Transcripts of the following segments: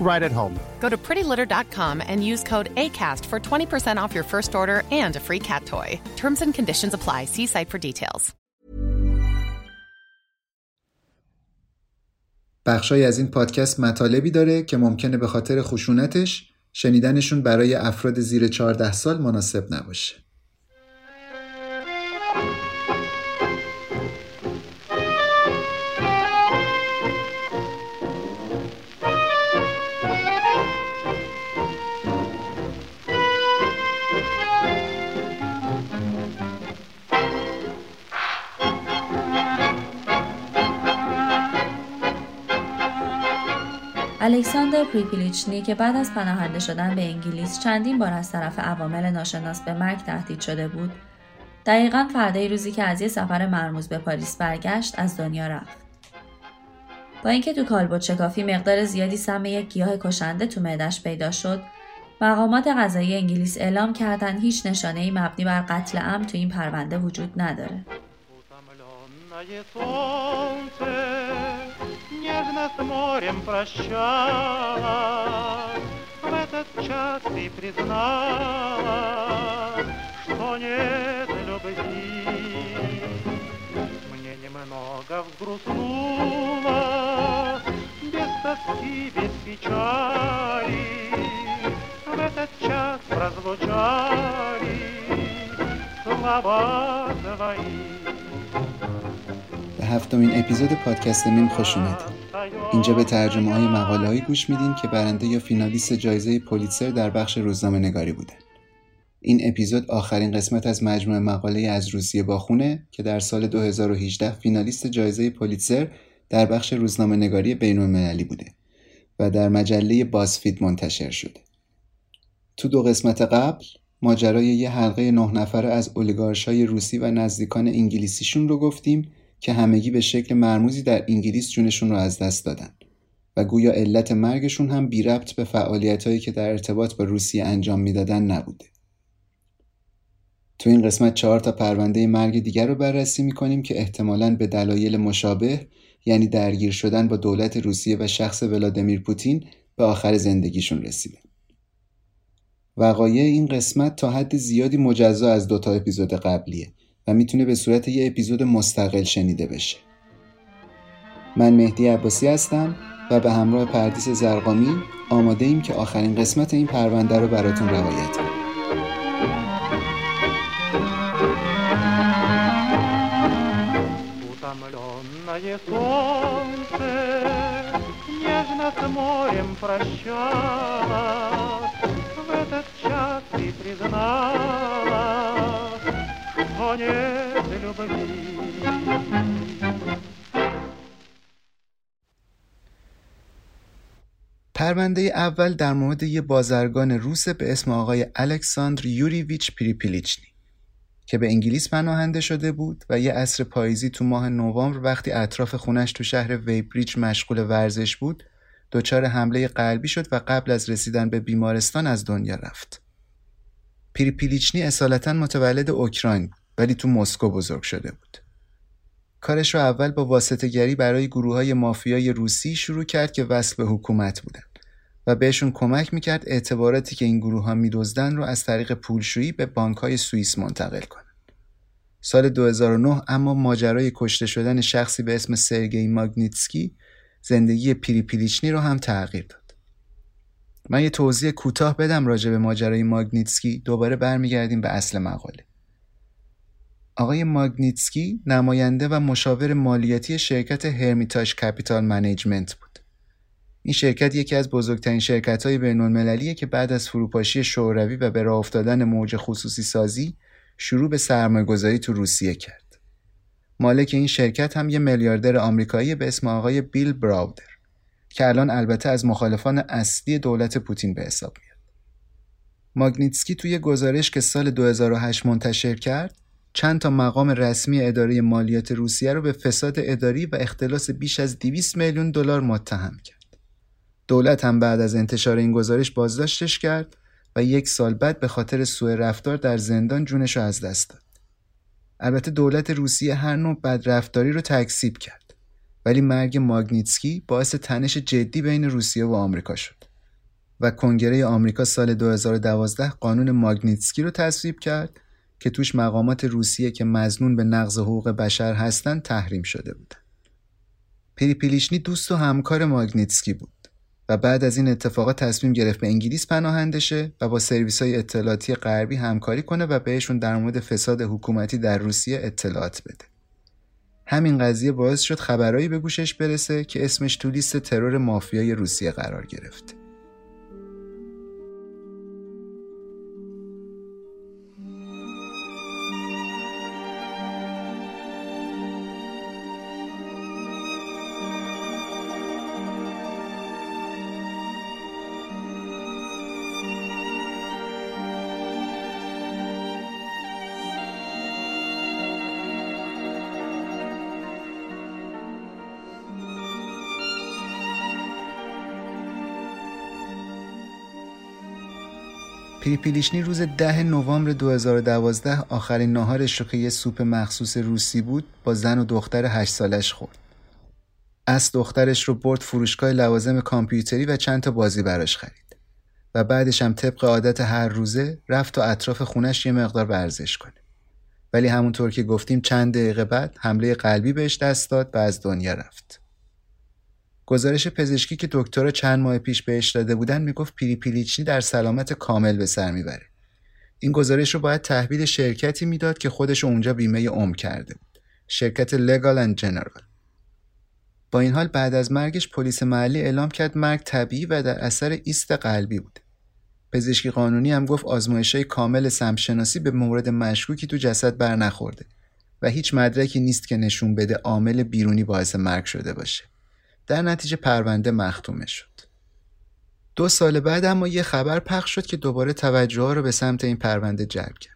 right at home. Go to prettylitter.com and use code ACAST for 20% off your first order and a free cat toy. Terms and conditions apply. See site for details. بخشای از این پادکست مطالبی داره که ممکنه به خاطر خشونتش شنیدنشون برای افراد زیر 14 سال مناسب نباشه. الکساندر پریپیلیچنی که بعد از پناهنده شدن به انگلیس چندین بار از طرف عوامل ناشناس به مرگ تهدید شده بود دقیقا فردای روزی که از یه سفر مرموز به پاریس برگشت از دنیا رفت. با اینکه تو کالبد شکافی مقدار زیادی سم یک گیاه کشنده تو معدش پیدا شد مقامات قضایی انگلیس اعلام کردن هیچ نشانه ای مبنی بر قتل ام تو این پرونده وجود نداره. Нежно с морем прощалась, В этот час ты признала, что нет любви. Мне немного взгрустнуло, без тоски, без печали, В этот час прозвучали слова твои. هفتمین اپیزود پادکست نیم خوش اومدید. اینجا به ترجمه های مقاله هایی گوش میدیم که برنده یا فینالیست جایزه پولیتسر در بخش روزنامه نگاری بودن. این اپیزود آخرین قسمت از مجموعه مقاله از روسیه باخونه که در سال 2018 فینالیست جایزه پولیتسر در بخش روزنامه نگاری بین المللی بوده و در مجله بازفید منتشر شده. تو دو قسمت قبل ماجرای یه حلقه نه نفره از اولیگارش های روسی و نزدیکان انگلیسیشون رو گفتیم که همگی به شکل مرموزی در انگلیس جونشون رو از دست دادن و گویا علت مرگشون هم بی ربط به فعالیت هایی که در ارتباط با روسیه انجام می‌دادن نبوده. تو این قسمت چهار تا پرونده مرگ دیگر رو بررسی می‌کنیم که احتمالاً به دلایل مشابه یعنی درگیر شدن با دولت روسیه و شخص ولادیمیر پوتین به آخر زندگیشون رسیدن. وقایع این قسمت تا حد زیادی مجزا از دوتا اپیزود قبلیه و می‌تونه به صورت یه اپیزود مستقل شنیده بشه. من مهدی عباسی هستم و به همراه پردیس زرقامی آماده ایم که آخرین قسمت این پرونده رو براتون روایت کنیم. پرونده اول در مورد یه بازرگان روس به اسم آقای الکساندر یوریویچ پریپیلیچنی که به انگلیس پناهنده شده بود و یه عصر پاییزی تو ماه نوامبر وقتی اطراف خونش تو شهر ویبریج مشغول ورزش بود دچار حمله قلبی شد و قبل از رسیدن به بیمارستان از دنیا رفت. پریپیلیچنی اصالتا متولد اوکراین ولی تو مسکو بزرگ شده بود. کارش رو اول با واسطه گری برای گروه های مافیای روسی شروع کرد که وصل به حکومت بودن و بهشون کمک می‌کرد اعتباراتی که این گروه ها میدزدن رو از طریق پولشویی به بانک های سوئیس منتقل کنن. سال 2009 اما ماجرای کشته شدن شخصی به اسم سرگئی ماگنیتسکی زندگی پریپیلیچنی رو هم تغییر داد. من یه توضیح کوتاه بدم راجع به ماجرای ماگنیتسکی دوباره برمیگردیم به اصل مقاله. آقای ماگنیتسکی نماینده و مشاور مالیاتی شرکت Hermitage Capital Management بود. این شرکت یکی از بزرگترین شرکت های بین که بعد از فروپاشی شوروی و به راه افتادن موج خصوصی سازی شروع به سرمایه‌گذاری تو روسیه کرد. مالک این شرکت هم یه میلیاردر آمریکایی به اسم آقای بیل براودر که الان البته از مخالفان اصلی دولت پوتین به حساب میاد. ماگنیتسکی توی گزارش که سال 2008 منتشر کرد چند تا مقام رسمی اداره مالیات روسیه رو به فساد اداری و اختلاس بیش از 200 میلیون دلار متهم کرد. دولت هم بعد از انتشار این گزارش بازداشتش کرد و یک سال بعد به خاطر سوء رفتار در زندان جونش رو از دست داد. البته دولت روسیه هر نوع بدرفتاری رو تکسیب کرد ولی مرگ ماگنیتسکی باعث تنش جدی بین روسیه و آمریکا شد و کنگره آمریکا سال 2012 قانون ماگنیتسکی رو تصویب کرد که توش مقامات روسیه که مزنون به نقض حقوق بشر هستند تحریم شده بودند. پریپیلیچنی دوست و همکار ماگنیتسکی بود. و بعد از این اتفاقات تصمیم گرفت به انگلیس پناهنده شه و با سرویس های اطلاعاتی غربی همکاری کنه و بهشون در مورد فساد حکومتی در روسیه اطلاعات بده. همین قضیه باعث شد خبرایی به گوشش برسه که اسمش تو لیست ترور مافیای روسیه قرار گرفته. پریپیلیچنی روز ده نوامبر 2012 آخرین ناهارش رو که یه سوپ مخصوص روسی بود با زن و دختر هشت سالش خورد. از دخترش رو برد فروشگاه لوازم کامپیوتری و چند تا بازی براش خرید. و بعدش هم طبق عادت هر روزه رفت و اطراف خونش یه مقدار ورزش کنه. ولی همونطور که گفتیم چند دقیقه بعد حمله قلبی بهش دست داد و از دنیا رفت. گزارش پزشکی که دکتر چند ماه پیش بهش داده بودن می‌گفت پریپیلیچنی در سلامت کامل به سر می‌بره. این گزارش رو باید تحویل شرکتی می‌داد که خودش اونجا بیمه عمر کرده بود. شرکت لگال اند جنرال. با این حال بعد از مرگش پلیس محلی اعلام کرد مرگ طبیعی و در اثر ایست قلبی بود. پزشکی قانونی هم گفت آزمایشهای کامل سمشناسی به مورد مشکوکی تو جسد بر نخورده و هیچ مدرکی نیست که نشون بده عامل بیرونی باعث مرگ شده باشه. در نتیجه پرونده مختومه شد. دو سال بعد اما یه خبر پخش شد که دوباره توجه ها رو به سمت این پرونده جلب کرد.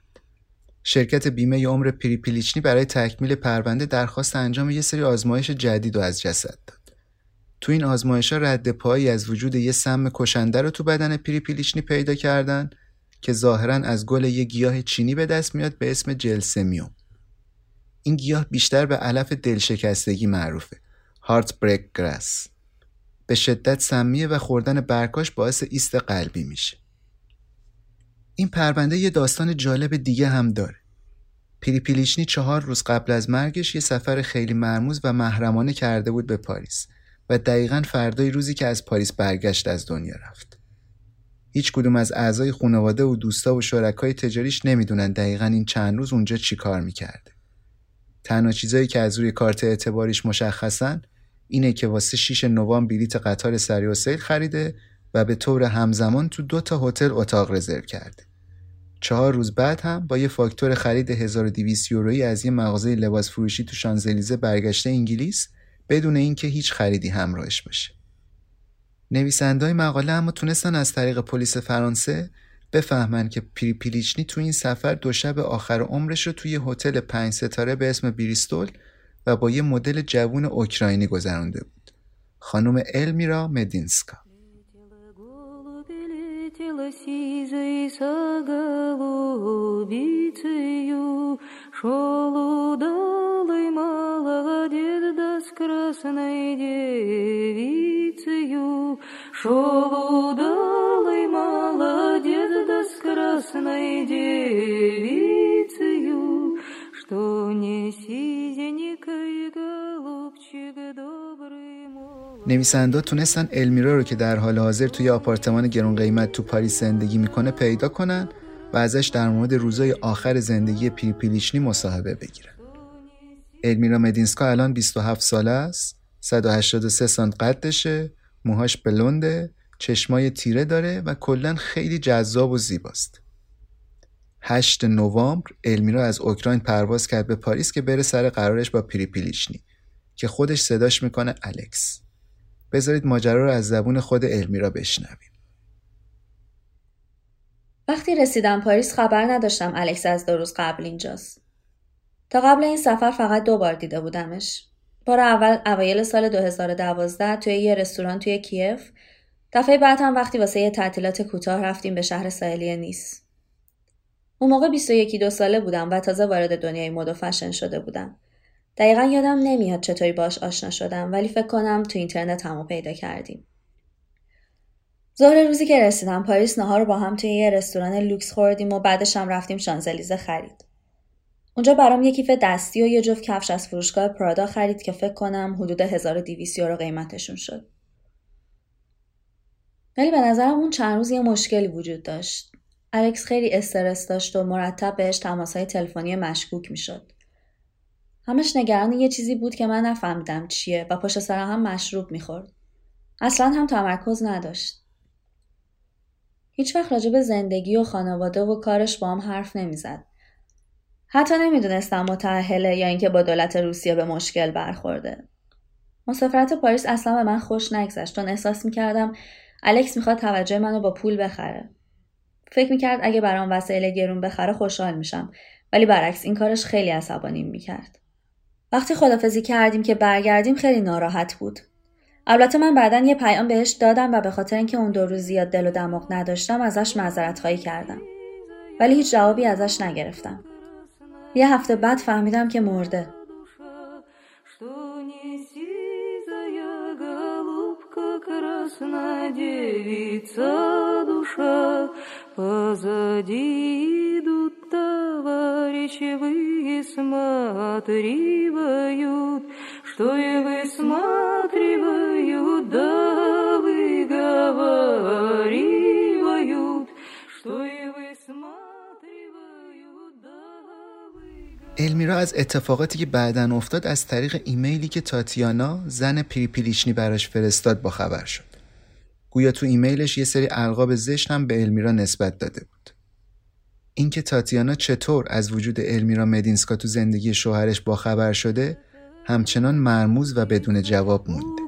شرکت بیمه عمر پریپیلیچنی برای تکمیل پرونده درخواست انجام یه سری آزمایش جدید و از جسد داد. تو این آزمایش ها رد پایی از وجود یه سم کشنده رو تو بدن پریپیلیچنی پیدا کردن که ظاهرا از گل یه گیاه چینی به دست میاد به اسم جلسمیوم. این گیاه بیشتر به علف دلشکستگی معروفه هارت بریک گراس به شدت سمیه و خوردن برکاش باعث ایست قلبی میشه. این پرونده یه داستان جالب دیگه هم داره. پیلیچنی چهار روز قبل از مرگش یه سفر خیلی مرموز و محرمانه کرده بود به پاریس و دقیقا فردای روزی که از پاریس برگشت از دنیا رفت. هیچ کدوم از اعضای خانواده و دوستا و شرکای تجاریش نمی‌دونن دقیقا این چند روز اونجا چی کار می‌کرده. تنها چیزایی که از روی کارت اعتباریش مشخصن اینه که واسه 6 نوامبر بلیت قطار سری و سیل خریده و به طور همزمان تو دو تا هتل اتاق رزرو کرده. چهار روز بعد هم با یه فاکتور خرید 1200 یورویی از یه مغازه لباس فروشی تو شانزلیزه برگشته انگلیس بدون اینکه هیچ خریدی همراهش باشه. نویسندهای مقاله اما تونستن از طریق پلیس فرانسه بفهمن که پریپیلیچنی تو این سفر دو شب آخر عمرش رو توی هتل پنج ستاره به اسم بریستول و با یه مدل جوون اوکراینی گذرانده بود خانم المیرا مدینسکا Шел удалый красной девицею, шел удалый молодец, да с красной девицею, نویسنده تونستن المیرا رو که در حال حاضر توی آپارتمان گرون قیمت تو پاریس زندگی می‌کنه پیدا کنن و ازش در مورد روزای آخر زندگی پریپیلیچنی مصاحبه بگیرن. المیرا مدینسکا الان 27 ساله است 183 سانت قدشه موهاش بلونده چشمای تیره داره و کلا خیلی جذاب و زیباست 8 نوامبر المیرا از اوکراین پرواز کرد به پاریس که بره سر قرارش با پریپیلیچنی که خودش صداش می‌کنه الکس بذارید ماجرا رو از زبون خود المیرا بشنویم وقتی رسیدم پاریس خبر نداشتم الکس از دو روز قبل اینجاست. تا قبل این سفر فقط دو بار دیده بودمش. بار اول اوایل سال 2012 توی یه رستوران توی کیف دفعه بعد هم وقتی واسه یه تعطیلات کوتاه رفتیم به شهر ساحلی نیس. اون موقع 21 دو ساله بودم و تازه وارد دنیای مد و فشن شده بودم. دقیقا یادم نمیاد چطوری باش آشنا شدم ولی فکر کنم تو اینترنت همو پیدا کردیم. ظهر روزی که رسیدم پاریس نهار رو با هم توی یه رستوران لوکس خوردیم و بعدش هم رفتیم شانزلیزه خرید. اونجا برام یه کیف دستی و یه جفت کفش از فروشگاه پرادا خرید که فکر کنم حدود 1200 یورو قیمتشون شد. ولی به نظرم اون چند روز یه مشکلی وجود داشت. الکس خیلی استرس داشت و مرتب بهش تماسهای تلفنی مشکوک می‌شد. همش نگران یه چیزی بود که من نفهمیدم چیه و پشت سر هم مشروب می‌خورد. اصلا هم تمرکز نداشت. هیچ وقت راجع زندگی و خانواده و کارش با هم حرف نمی‌زد. حتی نمی‌دونستم متأهله یا اینکه با دولت روسیه به مشکل برخورده. مسافرت پاریس اصلا به من خوش نگذشت چون احساس می‌کردم الکس می‌خواد توجه منو با پول بخره. فکر می‌کرد اگه برام وسایل گرون بخره خوشحال میشم ولی برعکس این کارش خیلی عصبانیم می‌کرد. وقتی خدافزی کردیم که برگردیم خیلی ناراحت بود. البته من بعدا یه پیام بهش دادم و به خاطر اینکه اون دو روز زیاد دل و دماغ نداشتم ازش معذرت خواهی کردم. ولی هیچ جوابی ازش نگرفتم. یه هفته بعد فهمیدم که مرده. Что не сизая голубка, красная девица душа, позади идут товарищи, высматривают, что и высматривают, да выговаривают, что и высматривают, да المیرا از اتفاقاتی که بعدن افتاد از طریق ایمیلی که تاتیانا زن پریپیلیشنی براش فرستاد با خبر شد. گویا تو ایمیلش یه سری القاب زشت هم به المیرا نسبت داده بود. اینکه تاتیانا چطور از وجود المیرا مدینسکا تو زندگی شوهرش با خبر شده همچنان مرموز و بدون جواب مونده.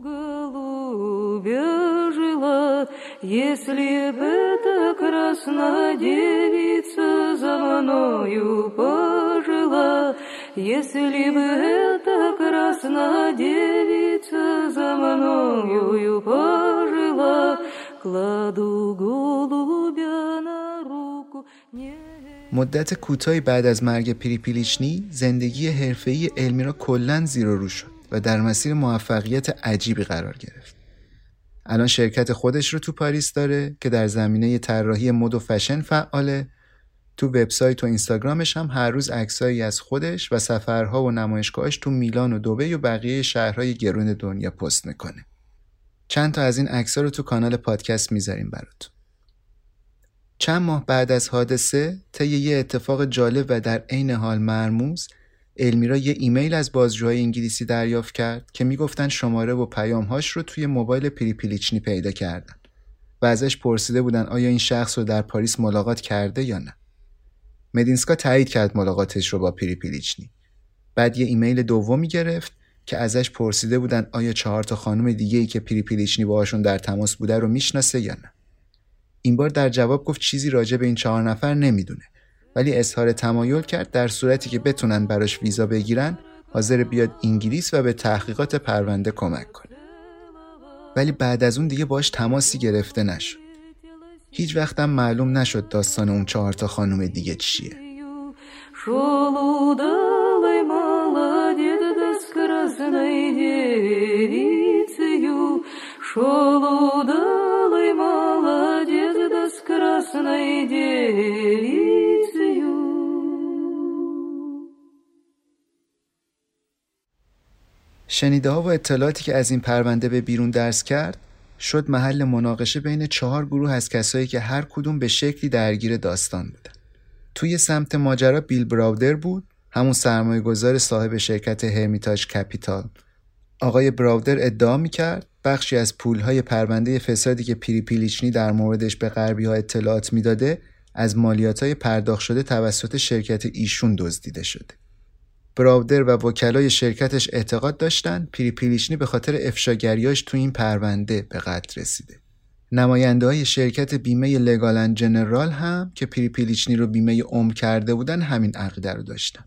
голубя жила, если б эта красная девица за мною пожила, если бы эта красная девица за мною пожила, кладу голубя на руку. Не... مدت کوتاهی بعد از مرگ پریپیلیچنی زندگی حرفه‌ای المیرا کلا زیر و رو شد و در مسیر موفقیت عجیبی قرار گرفت. الان شرکت خودش رو تو پاریس داره که در زمینه طراحی مد و فشن فعاله. تو وبسایت و اینستاگرامش هم هر روز عکسایی از خودش و سفرها و نمایشگاهاش تو میلان و دبی و بقیه شهرهای گرون دنیا پست می‌کنه. چند تا از این عکس‌ها رو تو کانال پادکست می‌ذاریم براتون. چند ماه بعد از حادثه طی یه اتفاق جالب و در عین حال مرموز المیرا یه ایمیل از بازجوهای انگلیسی دریافت کرد که می‌گفتن شماره و پیامهاش رو توی موبایل پریپیلیچنی پیدا کردن و ازش پرسیده بودن آیا این شخص رو در پاریس ملاقات کرده یا نه. مدینسکا تایید کرد ملاقاتش رو با پریپیلیچنی. بعد یه ایمیل دومی گرفت که ازش پرسیده بودن آیا چهار تا خانم دیگه ای که پریپیلیچنی باهاشون در تماس بوده رو می‌شناسه یا نه. این بار در جواب گفت چیزی راجع به این چهار نفر نمی‌دونه. ولی اظهار تمایل کرد در صورتی که بتونن براش ویزا بگیرن حاضر بیاد انگلیس و به تحقیقات پرونده کمک کنه. ولی بعد از اون دیگه باش تماسی گرفته نشد. هیچ وقتم معلوم نشد داستان اون چهار تا خانم دیگه چیه. Шолу красной девицею. شنیده ها و اطلاعاتی که از این پرونده به بیرون درس کرد شد محل مناقشه بین چهار گروه از کسایی که هر کدوم به شکلی درگیر داستان بودن. توی سمت ماجرا بیل براودر بود همون سرمایه گذار صاحب شرکت هرمیتاج کپیتال آقای براودر ادعا میکرد بخشی از پولهای پرونده فسادی که پیری پیلیچنی در موردش به غربی ها اطلاعات می‌داده از مالیات های پرداخت شده توسط شرکت ایشون دزدیده شده. براودر و وکلای شرکتش اعتقاد داشتند پیری پیلیچنی به خاطر افشاگریاش تو این پرونده به قتل رسیده. نماینده های شرکت بیمه لگالن جنرال هم که پیری پیلیچنی رو بیمه عمر کرده بودن همین عقیده رو داشتن.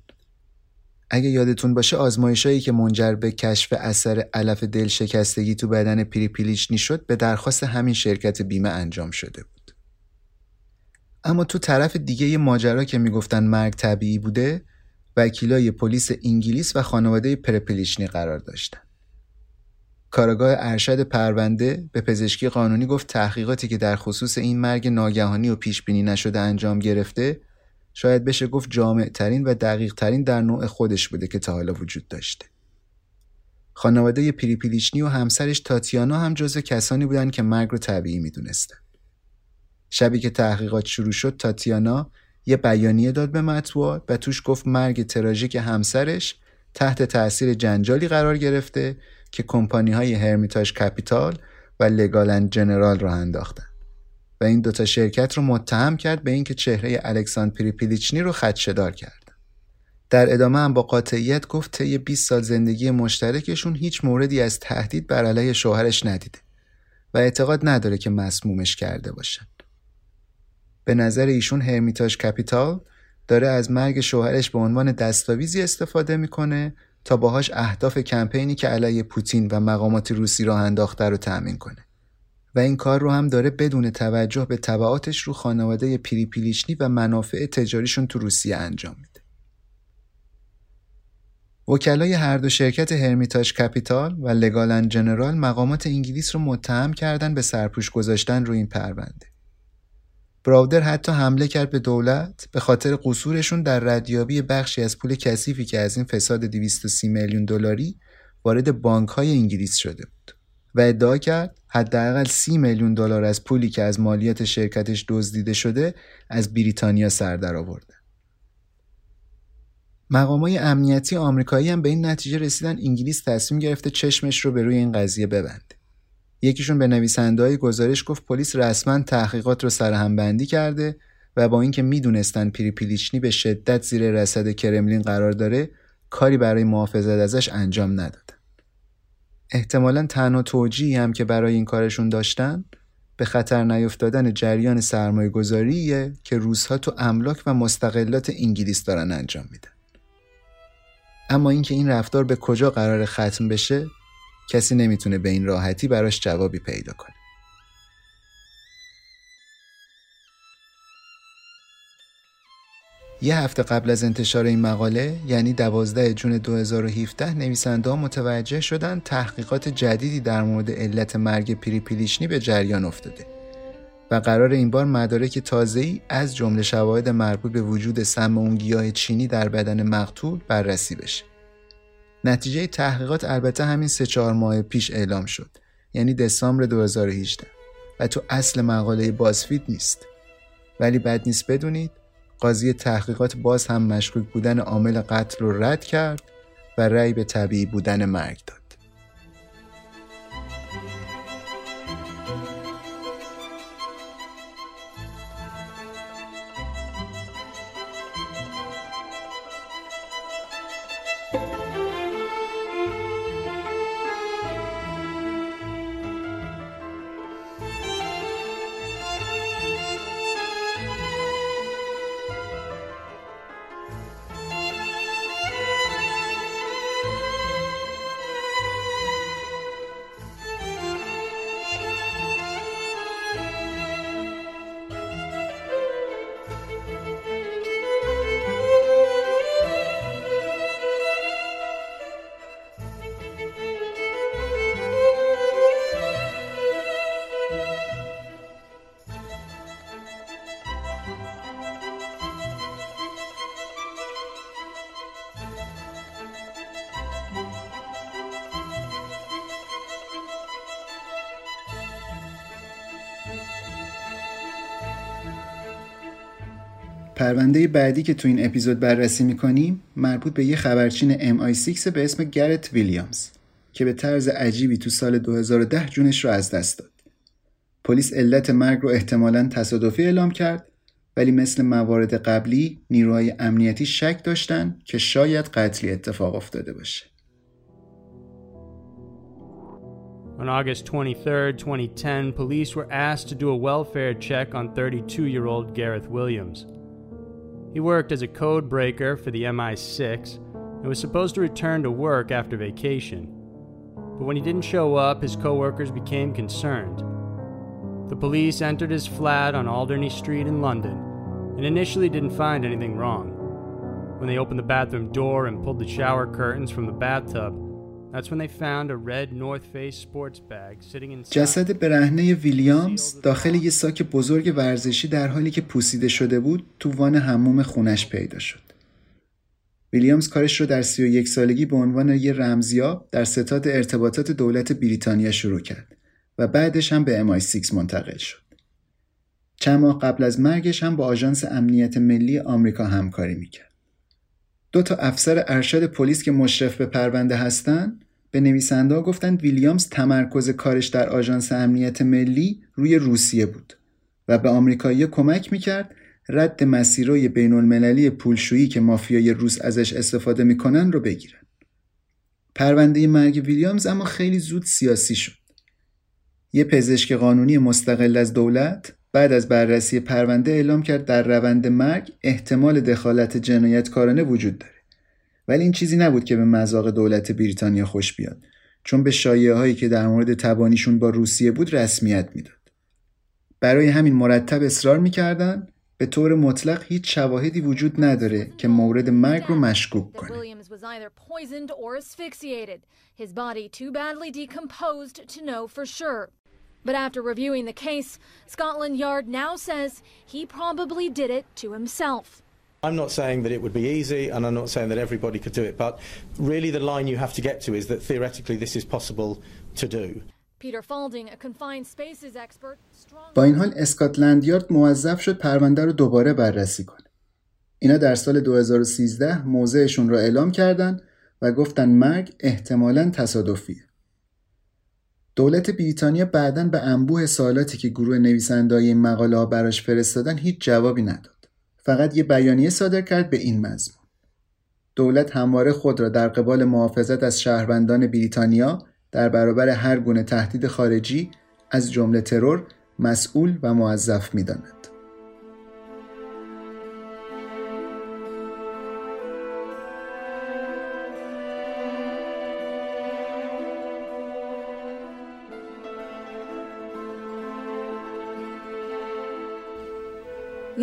اگه یادتون باشه آزمایشایی که منجر به کشف اثر علف دل شکستگی تو بدن پیری پیلیچنی شد به درخواست همین شرکت بیمه انجام شده بود. اما تو طرف دیگه یه ماجرا که می‌گفتن مرگ طبیعی بوده وکیلای پلیس انگلیس و خانواده پرپلیچنی قرار داشتن. کارگاه ارشد پرونده به پزشکی قانونی گفت تحقیقاتی که در خصوص این مرگ ناگهانی و پیش بینی نشده انجام گرفته شاید بشه گفت جامع ترین و دقیق ترین در نوع خودش بوده که تا حالا وجود داشته. خانواده پریپیلیچنی و همسرش تاتیانا هم جزو کسانی بودند که مرگ رو طبیعی می‌دونستن. شبی که تحقیقات شروع شد تاتیانا یه بیانیه داد به مطبوعات و توش گفت مرگ تراژیک همسرش تحت تاثیر جنجالی قرار گرفته که کمپانی های هرمیتاژ کپیتال و لگالند جنرال را انداختن این دوتا شرکت رو متهم کرد به اینکه چهره الکساندر پریپیلیچنی رو خدشه‌دار کرد. در ادامه هم با قاطعیت گفت طی 20 سال زندگی مشترکشون هیچ موردی از تهدید بر علیه شوهرش ندیده و اعتقاد نداره که مسمومش کرده باشن. به نظر ایشون هرمیتاژ کپیتال داره از مرگ شوهرش به عنوان دستاویزی استفاده می‌کنه تا باهاش اهداف کمپینی که علیه پوتین و مقامات روسی راه انداخته رو تأمین کنه و این کار رو هم داره بدون توجه به تبعاتش رو خانواده پیلیچنی و منافع تجاریشون تو روسیه انجام میده. وکلای هر دو شرکت هرمیتاژ کپیتال و لگالن جنرال مقامات انگلیس رو متهم کردن به سرپوش گذاشتن رو این پرونده. براودر حتی حمله کرد به دولت به خاطر قصورشون در ردیابی بخشی از پول کثیفی که از این فساد 230 میلیون دلاری وارد بانک های انگلیس شده بود و ادعا کرد حداقل 30 میلیون دلار از پولی که از مالیات شرکتش دزدیده شده از بریتانیا سر در آورده. مقامای امنیتی آمریکایی هم به این نتیجه رسیدن انگلیس تصمیم گرفته چشمش رو به روی این قضیه ببنده. یکیشون به نویسنده گزارش گفت پلیس رسما تحقیقات رو سرهم بندی کرده و با اینکه می‌دونستن پریپیلیچنی به شدت زیر رصد کرملین قرار داره کاری برای محافظت ازش انجام ندادن. احتمالا تنها توجیهی هم که برای این کارشون داشتن به خطر نیفتادن جریان سرمایه گذاریه که روزها تو املاک و مستقلات انگلیس دارن انجام میدن. اما اینکه این رفتار به کجا قرار ختم بشه کسی نمی‌تونه به این راحتی براش جوابی پیدا کنه. یه هفته قبل از انتشار این مقاله یعنی 12 جون 2017 نویسنده ها متوجه شدن تحقیقات جدیدی در مورد علت مرگ پریپیلیچنی به جریان افتاده. و قراره این بار مدارک تازه‌ای از جمله شواهد مربوط به وجود سم اون گیاه چینی در بدن مقتول بررسی بشه. نتیجه تحقیقات البته همین سه چهار ماه پیش اعلام شد یعنی دسامبر 2018 و تو اصل مقاله BuzzFeed نیست. ولی بد نیست بدونید قاضی تحقیقات باز هم مشکوک بودن عامل قتل رو رد کرد و رأی به طبیعی بودن مرگ داد. پرونده بعدی که تو این اپیزود بررسی می‌کنیم مربوط به یه خبرچین MI6 به اسم گرت ویلیامز که به طرز عجیبی تو سال 2010 جونش رو از دست داد. پلیس علت مرگ رو احتمالا تصادفی اعلام کرد ولی مثل موارد قبلی نیروهای امنیتی شک داشتن که شاید قتلی اتفاق افتاده باشه. On August 23, 2010, police were asked to do a welfare check on 32 year old Gareth Williams. He worked as a code breaker for the MI6 and was supposed to return to work after vacation. But when he didn't show up, his coworkers became concerned. The police entered his flat on Alderney Street in London and initially didn't find anything wrong. When they opened the bathroom door and pulled the shower curtains from the bathtub, جسد برهنه ویلیامز داخل یه ساک بزرگ ورزشی در حالی که پوسیده شده بود تو وان حموم خونش پیدا شد. ویلیامز کارش رو در 31 سالگی به عنوان یه رمزیاب در ستاد ارتباطات دولت بریتانیا شروع کرد و بعدش هم به MI6 منتقل شد. چند ماه قبل از مرگش هم با آژانس امنیت ملی آمریکا همکاری می‌کرد. دو تا افسر ارشد پلیس که مشرف به پرونده هستن به نویسنده گفتند ویلیامز تمرکز کارش در آژانس امنیت ملی روی روسیه بود و به آمریکایی کمک می‌کرد رد مسیرهای بین المللی پولشویی که مافیای روس ازش استفاده می‌کنن رو بگیرن. پرونده مرگ ویلیامز اما خیلی زود سیاسی شد. یه پزشک قانونی مستقل از دولت بعد از بررسی پرونده اعلام کرد در روند مرگ احتمال دخالت جنایتکارانه وجود داره. ولی این چیزی نبود که به مذاق دولت بریتانیا خوش بیاد. چون به شایعه هایی که در مورد تبانیشون با روسیه بود رسمیت می‌داد. برای همین مرتب اصرار می‌کردن به طور مطلق هیچ شواهدی وجود نداره که مورد مرگ رو مشکوک کنه. But after reviewing the case, Scotland Yard now says he probably did it to himself. I'm not saying that it would be easy, and I'm not saying that everybody could do it, but really the line you have to get to is that theoretically this is possible to do. Peter Falding, a confined spaces expert, با این حال اسکاتلند یارد موظف شد پرونده رو دوباره بررسی کنه. اینا در سال 2013 موضعشون رو اعلام کردن و گفتن مرگ احتمالاً تصادفیه. دولت بریتانیا بعدا به انبوه سوالاتی که گروه نویسنده‌های این مقاله ها براش فرستادن هیچ جوابی نداد. فقط یه بیانیه صادر کرد به این مضمون. دولت همواره خود را در قبال محافظت از شهروندان بریتانیا در برابر هر گونه تهدید خارجی از جمله ترور مسئول و موظف می‌داند.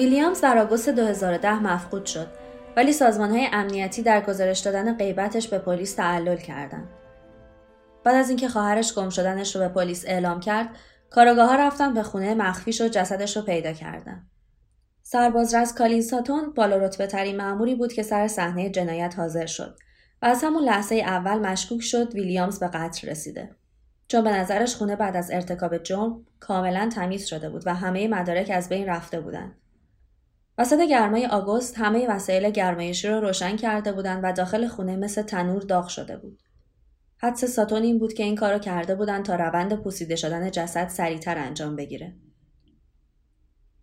ویلیامز در آگوست 2010 مفقود شد ولی سازمان های امنیتی در گزارش دادن غیبتش به پلیس تعلل کردند. بعد از اینکه خواهرش گم شدنش رو به پلیس اعلام کرد، کاراگاه ها رفتن به خونه مخفیش و جسدش رو پیدا کردن. سربازرز کالین ساتون بالا رتبه ترین مأموری بود که سر صحنه جنایت حاضر شد و از همون لحظه اول مشکوک شد ویلیامز به قتل رسیده. چون به نظرش خونه بعد از ارتکاب جرم کاملا تمیز شده بود و همه مدارک از بین رفته بودند. وسط گرمای آگوست همه وسایل گرمایشی رو روشن کرده بودند و داخل خونه مثل تنور داغ شده بود. حدس ساتون این بود که این کارو کرده بودند تا روند پوسیده شدن جسد سریعتر انجام بگیره.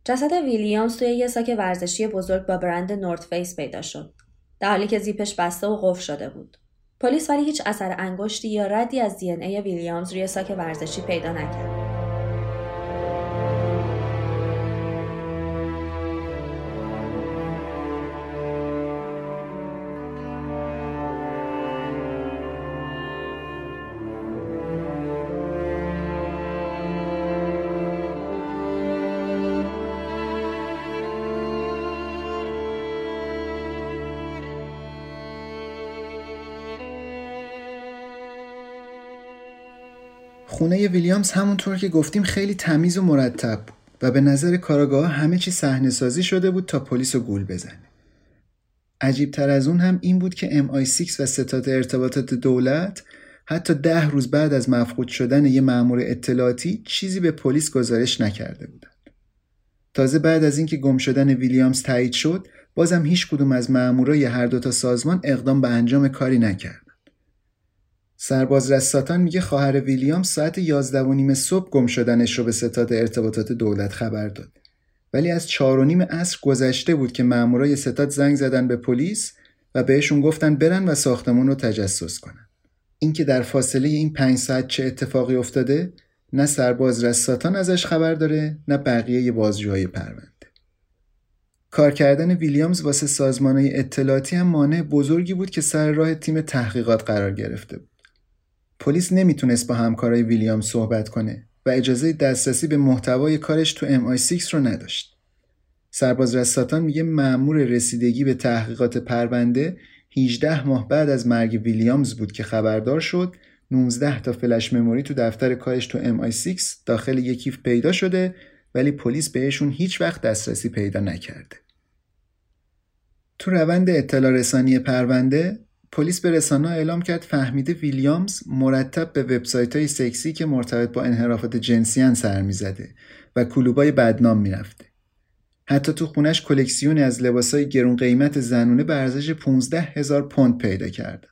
جسد ویلیامز توی یه ساک ورزشی بزرگ با برند North Face پیدا شد. در حالی که زیپش بسته و قفل شده بود. پلیس ولی هیچ اثر انگشتی یا ردی از DNA ویلیامز روی ساک ورزشی پیدا نکرد. خونه ویلیامز همونطور که گفتیم خیلی تمیز و مرتب بود و به نظر کاراگاه همه چی صحنه سازی شده بود تا پلیس رو گول بزنه. عجیب تر از اون هم این بود که MI6 و ستاد ارتباطات دولت حتی ده روز بعد از مفقود شدن یه مأمور اطلاعاتی چیزی به پلیس گزارش نکرده بودند. تازه بعد از اینکه گم شدن ویلیامز تایید شد بازم هیچ کدوم از مامورای هر دو تا سازمان اقدام به انجام کاری نکردن. سرباز رساتان میگه خواهر ویلیام ساعت 11 و نیم صبح گم شدنش رو به ستاد ارتباطات دولت خبر داد. ولی از چهار و نیم عصر گذشته بود که مامورای ستاد زنگ زدن به پلیس و بهشون گفتن برن و ساختمون رو تجسس کنن. اینکه در فاصله این پنج ساعت چه اتفاقی افتاده نه سرباز رساتان ازش خبر داره نه بقیه بازجوهای پرونده. کار کردن ویلیامز واسه سازمانه اطلاعاتی هم مانع بزرگی بود که سر راه تیم تحقیقات قرار گرفته بود. پلیس نمی‌تونست با همکارای ویلیام صحبت کنه و اجازه دسترسی به محتوای کارش تو MI6 رو نداشت. سرباز رساتان میگه مأمور رسیدگی به تحقیقات پرونده 18 ماه بعد از مرگ ویلیامز بود که خبردار شد 19 تا فلش مموری تو دفتر کارش تو MI6 داخل یک پیدا شده ولی پلیس بهشون هیچ وقت دسترسی پیدا نکرده. تو روند اطلاع رسانی پرونده پلیس به رسانه اعلام کرد فهمیده ویلیامز مرتب به وبسایت های سکسی که مرتبط با انحرافات جنسیان سر می‌زده و کلوبای بدنام می‌رفته. حتی تو خونش کلکسیونی از لباسای گرون قیمت زنونه به ارزش 15 هزار پوند پیدا کردن.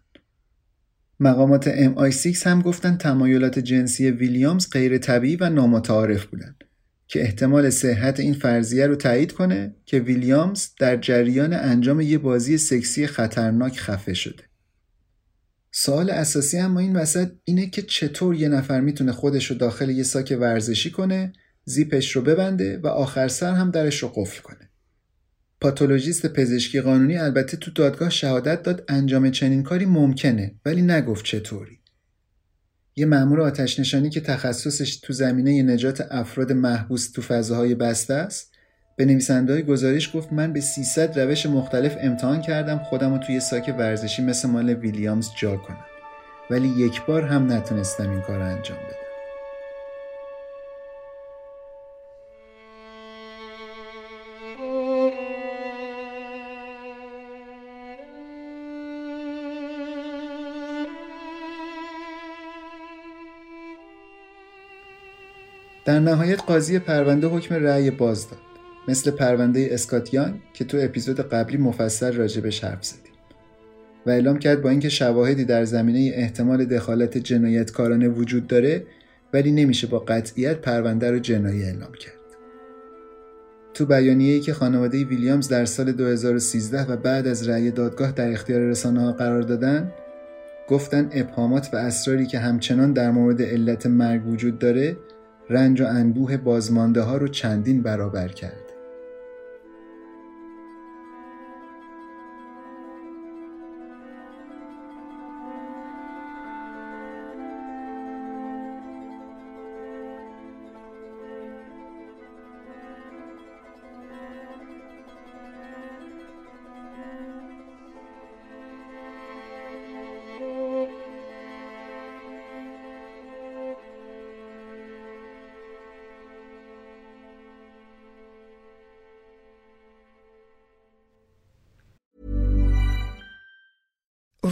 مقامات MI6 هم گفتن تمایلات جنسی ویلیامز غیر طبیعی و نامتعارف بودند که احتمال صحت این فرضیه رو تایید کنه که ویلیامز در جریان انجام یه بازی سکسی خطرناک خفه شده. سوال اساسی اما این وسط اینه که چطور یه نفر می‌تونه خودش رو داخل یه ساک ورزشی کنه، زیپش رو ببنده و آخر سر هم درش رو قفل کنه. پاتولوژیست پزشکی قانونی البته تو دادگاه شهادت داد انجام چنین کاری ممکنه ولی نگفت چطوری. یه مأمور آتش نشانی که تخصصش تو زمینه نجات افراد محبوس تو فضاهای بسته است به نویسنده گزارش گفت من به 300 روش مختلف امتحان کردم خودم رو توی ساک ورزشی مثل مال ویلیامز جا کنم. ولی یک بار هم نتونستم این کار انجام بدم. در نهایت قاضی پرونده حکم رأی باز داد. مثل پرونده اسکاتیان که تو اپیزود قبلی مفصل راجبش حرف زدیم. و اعلام کرد با اینکه شواهدی در زمینه احتمال دخالت جنایتکارانه وجود داره ولی نمیشه با قطعیت پرونده رو جنایی اعلام کرد. تو بیانیه‌ای که خانواده ویلیامز در سال 2013 و بعد از رأی دادگاه در اختیار رسانه ها قرار دادن گفتن ابهامات و اسراری که همچنان در مورد علت مرگ وجود داره رنج و انبوه بازمانده ها رو چندین برابر کرد.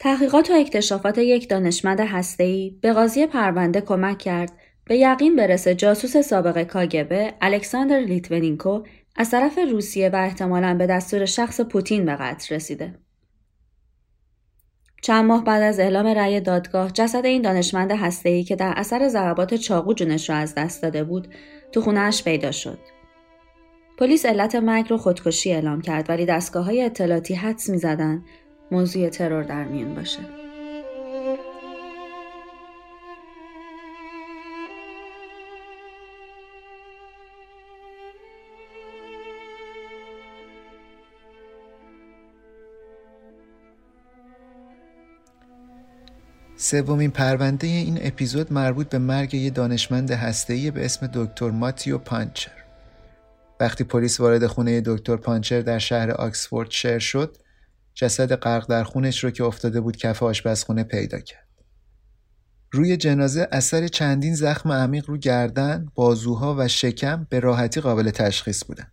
تحقیقات و اکتشافات یک دانشمند هسته‌ای به قاضی پرونده کمک کرد به یقین برسه جاسوس سابق کاگبه الکساندر لیتونینکو از طرف روسیه و احتمالاً به دستور شخص پوتین به قتل رسیده. چند ماه بعد از اعلام رأی دادگاه جسد این دانشمند هسته‌ای که در اثر ضربات چاقو جونش را از دست داده بود تو خونهش پیدا شد. پلیس علت مرگ رو خودکشی اعلام کرد ولی دستگاه های اطلاعاتی حدس می زدن موضوع ترور در میون باشه. سومین پرونده این اپیزود مربوط به مرگ یه دانشمند هسته‌ای به اسم دکتر ماتیو پانچر. وقتی پلیس وارد خونه دکتر پانچر در شهر آکسفوردشر شد، جسد غرق در خونش رو که افتاده بود کف آشپزخونه پیدا کرد. روی جنازه اثر چندین زخم عمیق رو گردن، بازوها و شکم به راحتی قابل تشخیص بودن.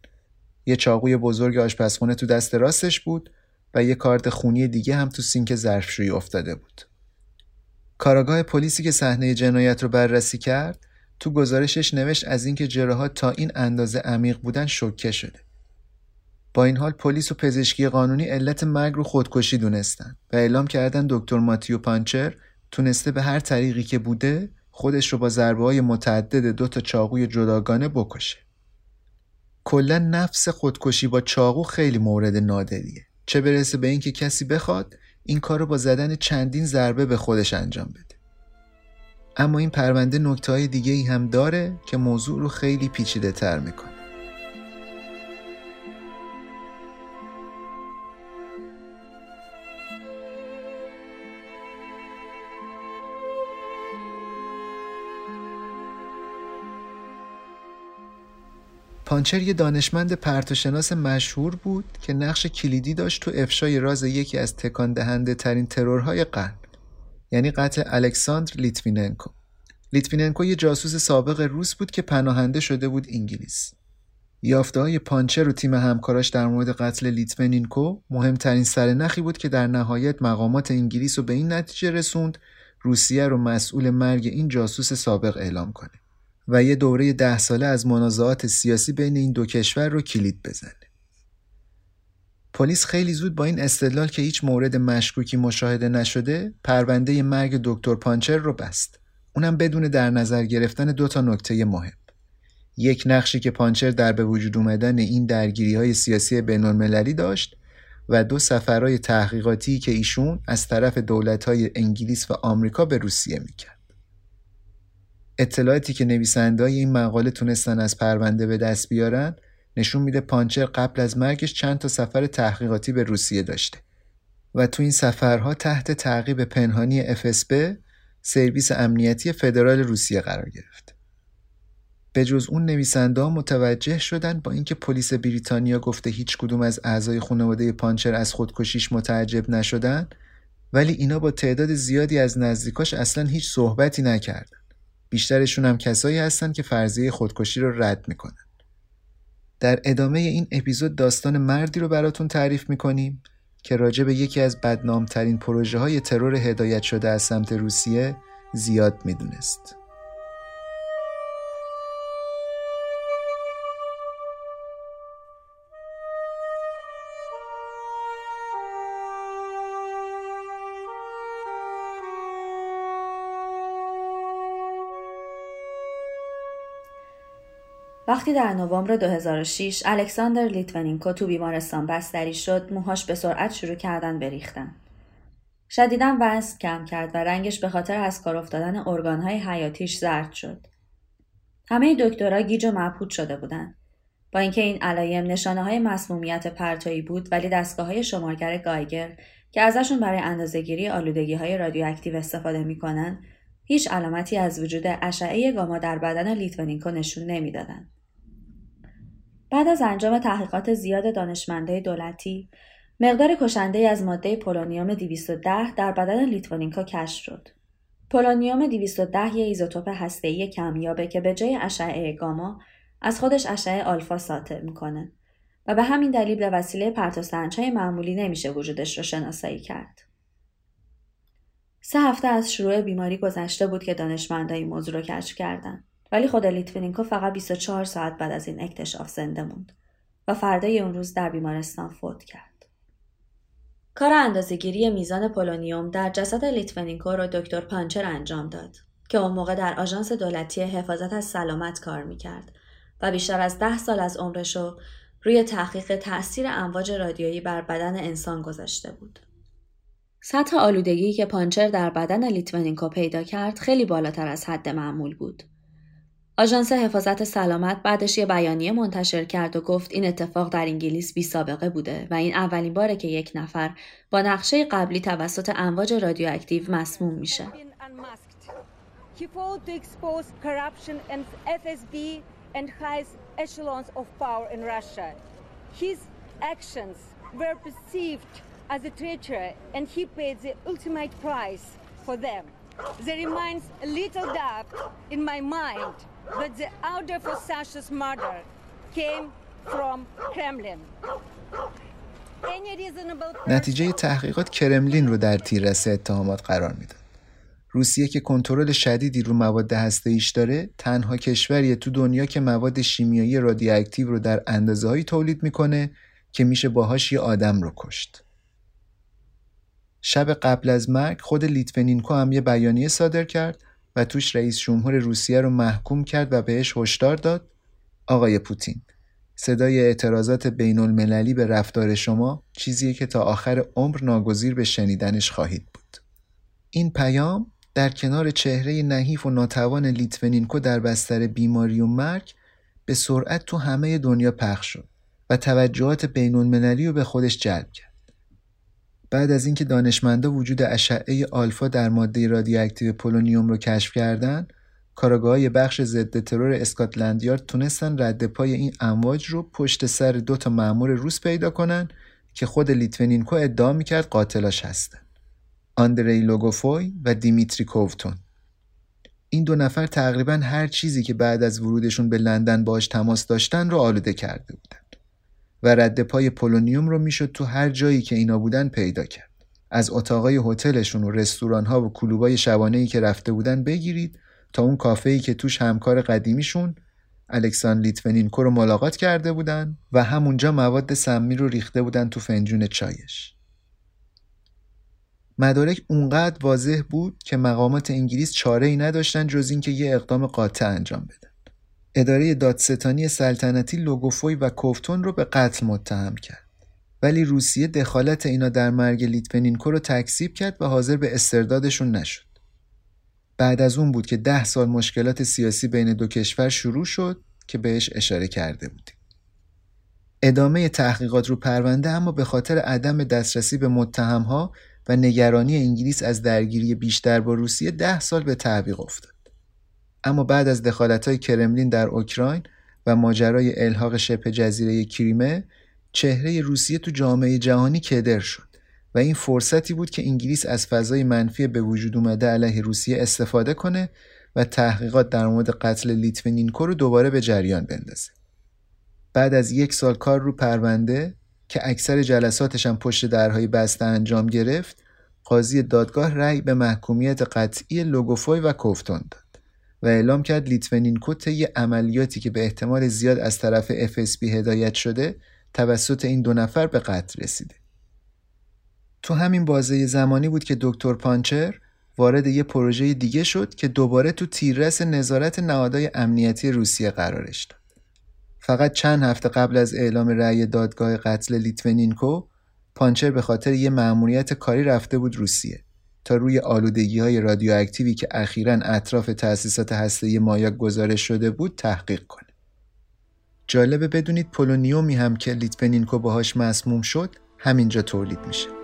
یه چاقوی بزرگ آشپزخونه تو دست راستش بود و یه کارت خونی دیگه هم تو سینک ظرفشویی افتاده بود. کاراگاه پلیسی که صحنه جنایت رو بررسی کرد تو گزارشش نوشت از اینکه جراحات تا این اندازه عمیق بودن شوکه شده. با این حال پلیس و پزشکی قانونی علت مرگ رو خودکشی دونستن و اعلام کردن دکتر ماتیو پانچر تونسته به هر طریقی که بوده خودش رو با ضربه های متعدد دو تا چاقوی جداگانه بکشه. کلا نفس خودکشی با چاقو خیلی مورد نادریه. چه برسه به اینکه کسی بخواد این کار رو با زدن چندین ضربه به خودش انجام بده. اما این پرونده نکته های دیگه ای هم داره که موضوع رو خیلی پیچیده تر می‌کنه. پانچر یه دانشمند پرتوشناس مشهور بود که نقش کلیدی داشت تو افشای راز یکی از تکان دهنده ترین ترورهای قرن یعنی قتل الکساندر لیتویننکو. لیتویننکو یه جاسوس سابق روس بود که پناهنده شده بود انگلیس. یافته های پانچر و تیم همکاراش در مورد قتل لیتویننکو مهمترین سرنخی بود که در نهایت مقامات انگلیس رو به این نتیجه رسوند روسیه رو مسئول مرگ این جاسوس سابق اعلام کنه. و یه دوره ده ساله از منازعات سیاسی بین این دو کشور رو کلید بزنه. پلیس خیلی زود با این استدلال که هیچ مورد مشکوکی مشاهده نشده پرونده مرگ دکتر پانچر رو بست. اونم بدون در نظر گرفتن دو تا نکته مهم. یک نقشی که پانچر در به وجود اومدن این درگیری های سیاسی بین داشت و دو سفرهای تحقیقاتی که ایشون از طرف دولت های انگلیس و آمریکا به روسیه می‌کرد. اطلاعاتی که نویسنده این مقاله تونستن از پرونده به دست بیارن نشون میده پانچر قبل از مرگش چند تا سفر تحقیقاتی به روسیه داشته و تو این سفرها تحت تعقیب پنهانی FSB سرویس امنیتی فدرال روسیه قرار گرفت. به جز اون نویسنده ها متوجه شدن با اینکه پلیس بریتانیا گفته هیچ کدوم از اعضای خانواده پانچر از خودکشیش متعجب نشدن ولی اینا با تعداد زیادی از نزدیکاش اصلا هیچ صحبتی نکردن. بیشترشون هم کسایی هستن که فرضیه خودکشی رو رد می‌کنن. در ادامه این اپیزود داستان مردی رو براتون تعریف می‌کنیم که راجع به یکی از بدنامترین پروژه های ترور هدایت شده از سمت روسیه زیاد می‌دونست. وقتی در نوامبر 2006 الکساندر لیتوینینکو تو بیمارستان بستری شد موهاش به سرعت شروع کردن به ریختن. شدیدا وزن کم کرد و رنگش به خاطر از کار افتادن ارگانهای حیاتیش زرد شد. همه دکترها گیج و مبهوت شده بودند. با اینکه این علایم نشانه های مسمومیت پرتویی بود ولی دستگاه های شمارگر گایگر که ازشون برای اندازهگیری آلودگی های رادیواکتیو استفاده می‌کنن هیچ علامتی از وجود اشعه گاما در بدن لیتوینینکو نشون نمی‌دادند. بعد از انجام تحقیقات زیاد دانشمندای دولتی، مقدار کشنده از ماده پولونیوم 210 در بدن لیتوینینکو کشف شد. پولونیوم 210 یه ایزوتوپ هسته‌ای کمیابه که به جای اشعه گاما از خودش اشعه آلفا ساطع می‌کنه و به همین دلیل به وسیله پرتوسنجهای معمولی نمیشه وجودش رو شناسایی کرد. سه هفته از شروع بیماری گذشته بود که دانشمندای این موضوع رو کشف کردند. ولی خود لیتوینینکو فقط 24 ساعت بعد از این اکتشاف زنده موند و فردای اون روز در بیمارستان فوت کرد. کار اندازهگیری میزان پولونیوم در جسد لیتوینینکو رو دکتر پانچر انجام داد که اون موقع در آژانس دولتی حفاظت از سلامت کار می‌کرد و بیشتر از ده سال از عمرشو روی تحقیق تأثیر امواج رادیویی بر بدن انسان گذاشته بود. سطح آلودگی که پانچر در بدن لیتوینینکو پیدا کرد خیلی بالاتر از حد معمول بود. آژانس حفاظت سلامت بعدش یه بیانیه منتشر کرد و گفت این اتفاق در انگلیس بی سابقه بوده و این اولین باره که یک نفر با نقشه قبلی توسط امواج رادیواکتیو مسموم میشه. Were perceived as a treachery and he paid the ultimate price for them. There remains a little doubt in my mind that the order for Sasha's murder came from Kremlin. نتیجه تحقیقات کرملین رو در تیررس اتهامات قرار می‌داد. روسیه که کنترل شدیدی رو مواد هسته‌ایش داره تنها کشوریه تو دنیا که مواد شیمیایی رادیواکتیو رو در اندازه تولید می‌کنه که میشه باهاش یه آدم رو کشت. شب قبل از مرگ خود لیتوینینکو هم یه بیانیه صادر کرد و توش رئیس جمهور روسیه رو محکوم کرد و بهش هشدار داد آقای پوتین صدای اعتراضات بین المللی به رفتار شما چیزیه که تا آخر عمر ناگزیر به شنیدنش خواهید بود. این پیام در کنار چهره نحیف و ناتوان لیتوینینکو در بستر بیماری و مرگ به سرعت تو همه دنیا پخش شد و توجهات بین المللی رو به خودش جلب کرد. بعد از اینکه دانشمندا وجود اشعه آلفا در ماده رادیواکتیو پولونیوم رو کشف کردند، کارآگاهای بخش ضد ترور اسکاتلند یارد تونستن رد پای این امواج رو پشت سر دو تا مأمور روس پیدا کنن که خود لیتوینینکو ادعا می‌کرد قاتلاش هستن. آندری لوگوفوی و دیمیتری کوفتون. این دو نفر تقریبا هر چیزی که بعد از ورودشون به لندن باش تماس داشتن رو آلوده کرده بودن. و رد پای پولونیوم رو می‌شد تو هر جایی که اینا بودن پیدا کرد. از اتاقای هتلشون و رستوران ها و کلوبای شبانه ای که رفته بودن بگیرید تا اون کافه ای که توش همکار قدیمیشون الکساندر لیتوینینکو رو ملاقات کرده بودن و همونجا مواد سمی رو ریخته بودن تو فنجون چایش. مدارک اونقدر واضح بود که مقامات انگلیس چاره ای نداشتن جز اینکه یه اقدام قاطع انجام بدن. اداره دادستانی سلطنتی لوگوفوی و کوفتون رو به قتل متهم کرد. ولی روسیه دخالت اینا در مرگ لیتونینکو رو تکذیب کرد و حاضر به استردادشون نشد. بعد از اون بود که ده سال مشکلات سیاسی بین دو کشور شروع شد که بهش اشاره کرده بودیم. ادامه تحقیقات رو پرونده اما به خاطر عدم دسترسی به متهمها و نگرانی انگلیس از درگیری بیشتر با روسیه ده سال به تعویق افتاد. اما بعد از های کرملین در اوکراین و ماجرای الحاق شبه جزیره کریمه چهره روسیه تو جامعه جهانی کدر شد و این فرصتی بود که انگلیس از فضای منفی به وجود اومده علیه روسیه استفاده کنه و تحقیقات در مورد قتل لیتونینکو رو دوباره به جریان بندازه. بعد از یک سال کار رو پرونده که اکثر جلساتش هم پشت درهای بسته انجام گرفت، قاضی دادگاه رأی به محکومیت قطعی لوگوفوی و کوفتون داد. و اعلام کرد لیتوینینکو طی عملیاتی که به احتمال زیاد از طرف FSB هدایت شده توسط این دو نفر به قتل رسیده. تو همین بازه زمانی بود که دکتر پانچر وارد یه پروژه دیگه شد که دوباره تو تیررس نظارت نهادهای امنیتی روسیه قرارش داد. فقط چند هفته قبل از اعلام رأی دادگاه قتل لیتوینینکو پانچر به خاطر یه مأموریت کاری رفته بود روسیه تا روی آلودگی های رادیواکتیوی که اخیرا اطراف تأسیسات هسته‌ای مایاک گزارش شده بود تحقیق کنه. جالبه بدونید پولونیومی هم که لیتوینینکو باهاش مسموم شد همینجا تولید میشه.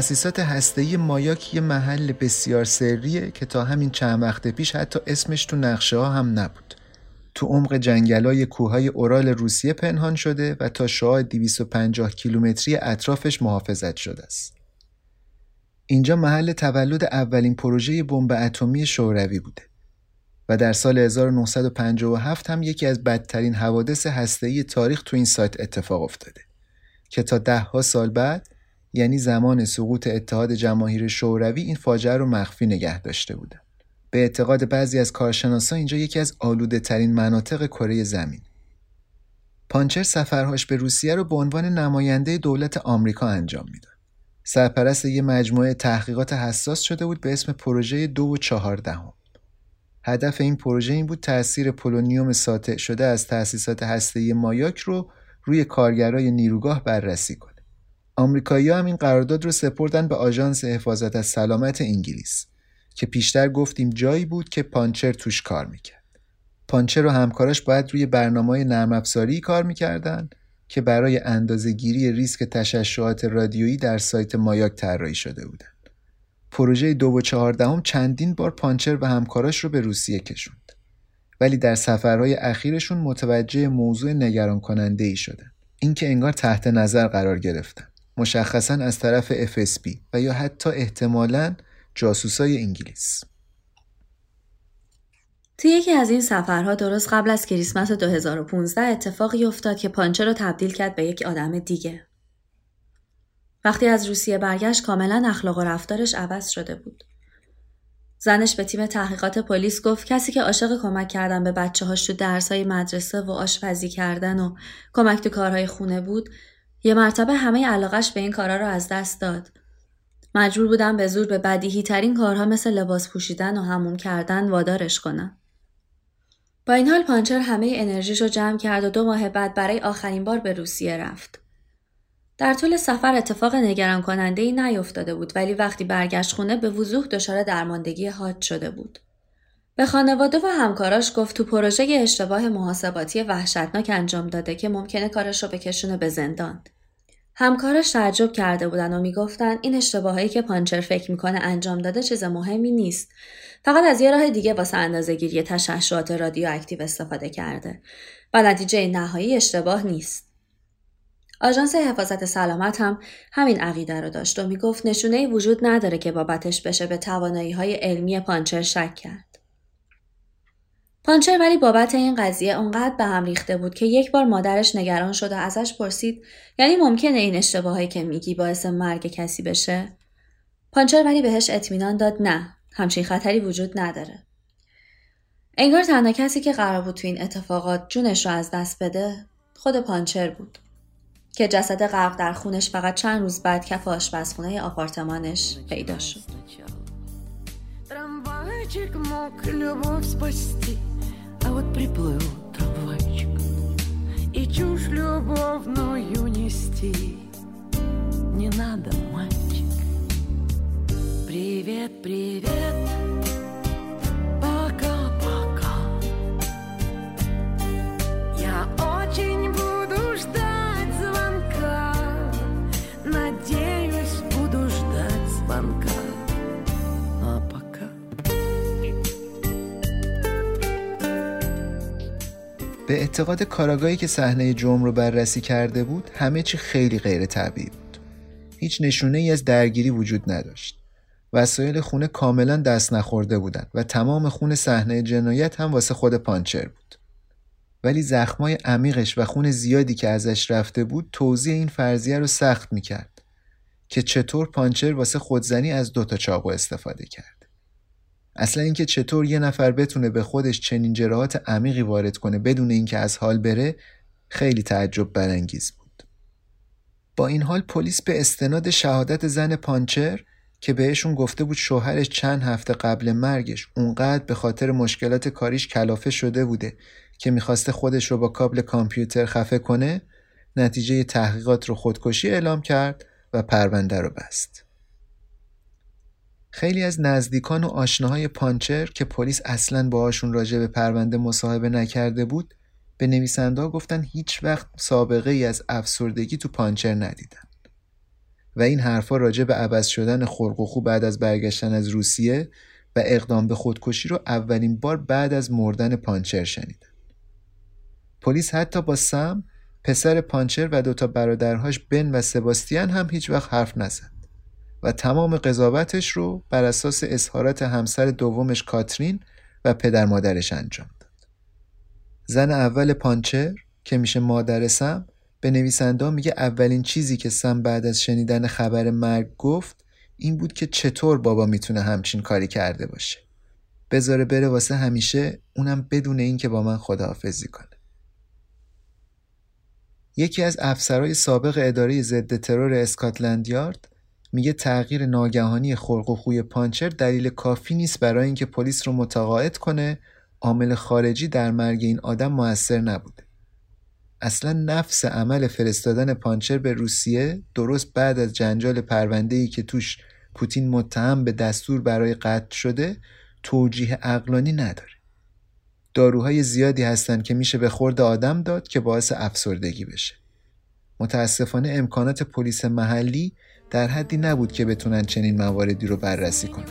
تأسیسات هسته‌ای مایاک یه محل بسیار سریه که تا همین چند وقت پیش حتی اسمش تو نقشه ها هم نبود. تو عمق جنگلای کوههای اورال روسیه پنهان شده و تا شعاع 250 کیلومتری اطرافش محافظت شده است. اینجا محل تولد اولین پروژه بمب اتمی شوروی بوده و در سال 1957 هم یکی از بدترین حوادث هسته‌ای تاریخ تو این سایت اتفاق افتاده که تا دهها سال بعد یعنی زمان سقوط اتحاد جماهیر شوروی این فاجعه رو مخفی نگه داشته بودن. به اعتقاد بعضی از کارشناسان اینجا یکی از آلوده ترین مناطق کره زمینه. پانچر سفرهاش به روسیه رو به عنوان نماینده دولت آمریکا انجام می‌داد. سرپرست یه مجموعه تحقیقات حساس شده بود به اسم پروژه دو و چهاردهم. هدف این پروژه این بود تأثیر پولونیوم ساطع شده از تأسیسات هسته‌ای مایاک رو روی کارگرای نیروگاه بررسی کنه. آمریکایی‌ها هم این قرارداد رو سپردن به آژانس حفاظت از سلامت انگلیس که پیشتر گفتیم جایی بود که پانچر توش کار می‌کرد. پانچر و همکاراش باید روی برنامه نرم افزاری کار می‌کردن که برای اندازهگیری ریسک تشعشعات رادیویی در سایت مایاک طراحی شده بودند. پروژه دو و چهاردهم چندین بار پانچر و همکاراش رو به روسیه کشوند. ولی در سفرهای اخیرشون متوجه موضوع نگران کننده ای شدن. اینکه انگار تحت نظر قرار گرفتن. مشخصا از طرف FSB و یا حتی احتمالاً جاسوسای انگلیس. توی یکی از این سفرها درست قبل از کریسمس 2015 اتفاقی افتاد که پانچر رو تبدیل کرد به یک آدم دیگه. وقتی از روسیه برگشت کاملا اخلاق و رفتارش عوض شده بود. زنش به تیم تحقیقات پلیس گفت کسی که عاشق کمک کردن به بچه هاش تو درس های مدرسه و آشپزی کردن و کمک تو کارهای خونه بود یه مرتبه همه علاقش به این کارها رو از دست داد. مجبور بودن به زور به بدیهی ترین کارها مثل لباس پوشیدن و حموم کردن وادارش کنن. با این حال پانچر همه انرژیش رو جمع کرد و دو ماه بعد برای آخرین بار به روسیه رفت. در طول سفر اتفاق نگران کننده ای نیفتاده بود ولی وقتی برگشت خونه به وضوح دچار درماندگی حاد شده بود. به خانواده و همکاراش گفت تو پروژه اشتباه محاسباتی وحشتناکی انجام داده که ممکنه کارش رو بکشونه به زندان. همکاراش تعجب کرده بودن و می‌گفتن این اشتباهایی که پانچر فکر می‌کنه انجام داده چیز مهمی نیست. فقط از یه راه دیگه واسه اندازه گیری تشعشعات رادیواکتیو استفاده کرده و نتیجه نهایی اشتباه نیست. آژانس حفاظت سلامت هم همین عقیده رو داشت و می‌گفت نشونه‌ای وجود نداره که بابتش بشه به توانایی های علمی پانچر شک کرد. پانچر ولی بابت این قضیه اونقدر به هم ریخته بود که یک بار مادرش نگران شد و ازش پرسید یعنی ممکنه این اشتباهایی که میگی باعث مرگ کسی بشه؟ پانچر ولی بهش اطمینان داد نه همچین خطری وجود نداره. انگار تنها کسی که قرار بود تو این اتفاقات جونش رو از دست بده خود پانچر بود که جسد غرق در خونش فقط چند روز بعد کف آشپزخونه آپارتمانش پیدا شد. Вот приплыл трамвайчик И чушь любовную нести Не надо, мальчик. Привет, привет Пока-пока Я очень буду ждать به اعتقاد کاراگاهی که صحنه جرم رو بررسی کرده بود همه چی خیلی غیر طبیعی بود. هیچ نشونه ای از درگیری وجود نداشت. وسایل خونه کاملا دست نخورده بودند و تمام خون صحنه جنایت هم واسه خود پانچر بود. ولی زخمای عمیقش و خون زیادی که ازش رفته بود توضیح این فرضیه رو سخت می‌کرد که چطور پانچر واسه خودزنی از دوتا چاقو استفاده کرد. اصلا اینکه چطور یه نفر بتونه به خودش چنین جراحات عمیقی وارد کنه بدون اینکه از حال بره خیلی تعجب برانگیز بود با این حال پلیس به استناد شهادت زن پانچر که بهشون گفته بود شوهرش چند هفته قبل مرگش اونقدر به خاطر مشکلات کاریش کلافه شده بوده که می‌خواسته خودش رو با کابل کامپیوتر خفه کنه نتیجه تحقیقات رو خودکشی اعلام کرد و پرونده رو بست. خیلی از نزدیکان و آشناهای پانچر که پلیس اصلا باهاشون راجع به پرونده مصاحبه نکرده بود به نویسنده گفتن هیچ وقت سابقه ای از افسردگی تو پانچر ندیدن. و این حرفا راجع به عوض شدن خلق بعد از برگشتن از روسیه و اقدام به خودکشی رو اولین بار بعد از مردن پانچر شنیدن. پلیس حتی با سم پسر پانچر و دوتا برادرهاش بن و سباستیان هم هیچ وقت حرف نزد. و تمام قضاوتش رو بر اساس اظهارات همسر دومش کاترین و پدر مادرش انجام داد. زن اول پانچر که میشه مادر سم به نویسنده میگه اولین چیزی که سم بعد از شنیدن خبر مرگ گفت این بود که چطور بابا می‌تونه همچین کاری کرده باشه. بذاره بره واسه همیشه اونم بدون اینکه با من خداحافظی کنه. یکی از افسرهای سابق اداره ضد ترور اسکاتلند یارد میگه تغییر ناگهانی خلق و خوی پانچر دلیل کافی نیست برای اینکه پلیس رو متقاعد کنه عامل خارجی در مرگ این آدم موثر نبوده. اصلا نفس عمل فرستادن پانچر به روسیه درست بعد از جنجال پرونده‌ای که توش پوتین متهم به دستور برای قتل شده توجیه عقلانی نداره. داروهای زیادی هستند که میشه به خورد آدم داد که باعث افسردگی بشه. متاسفانه امکانات پلیس محلی در حدی نبود که بتونن چنین مواردی رو بررسی کنن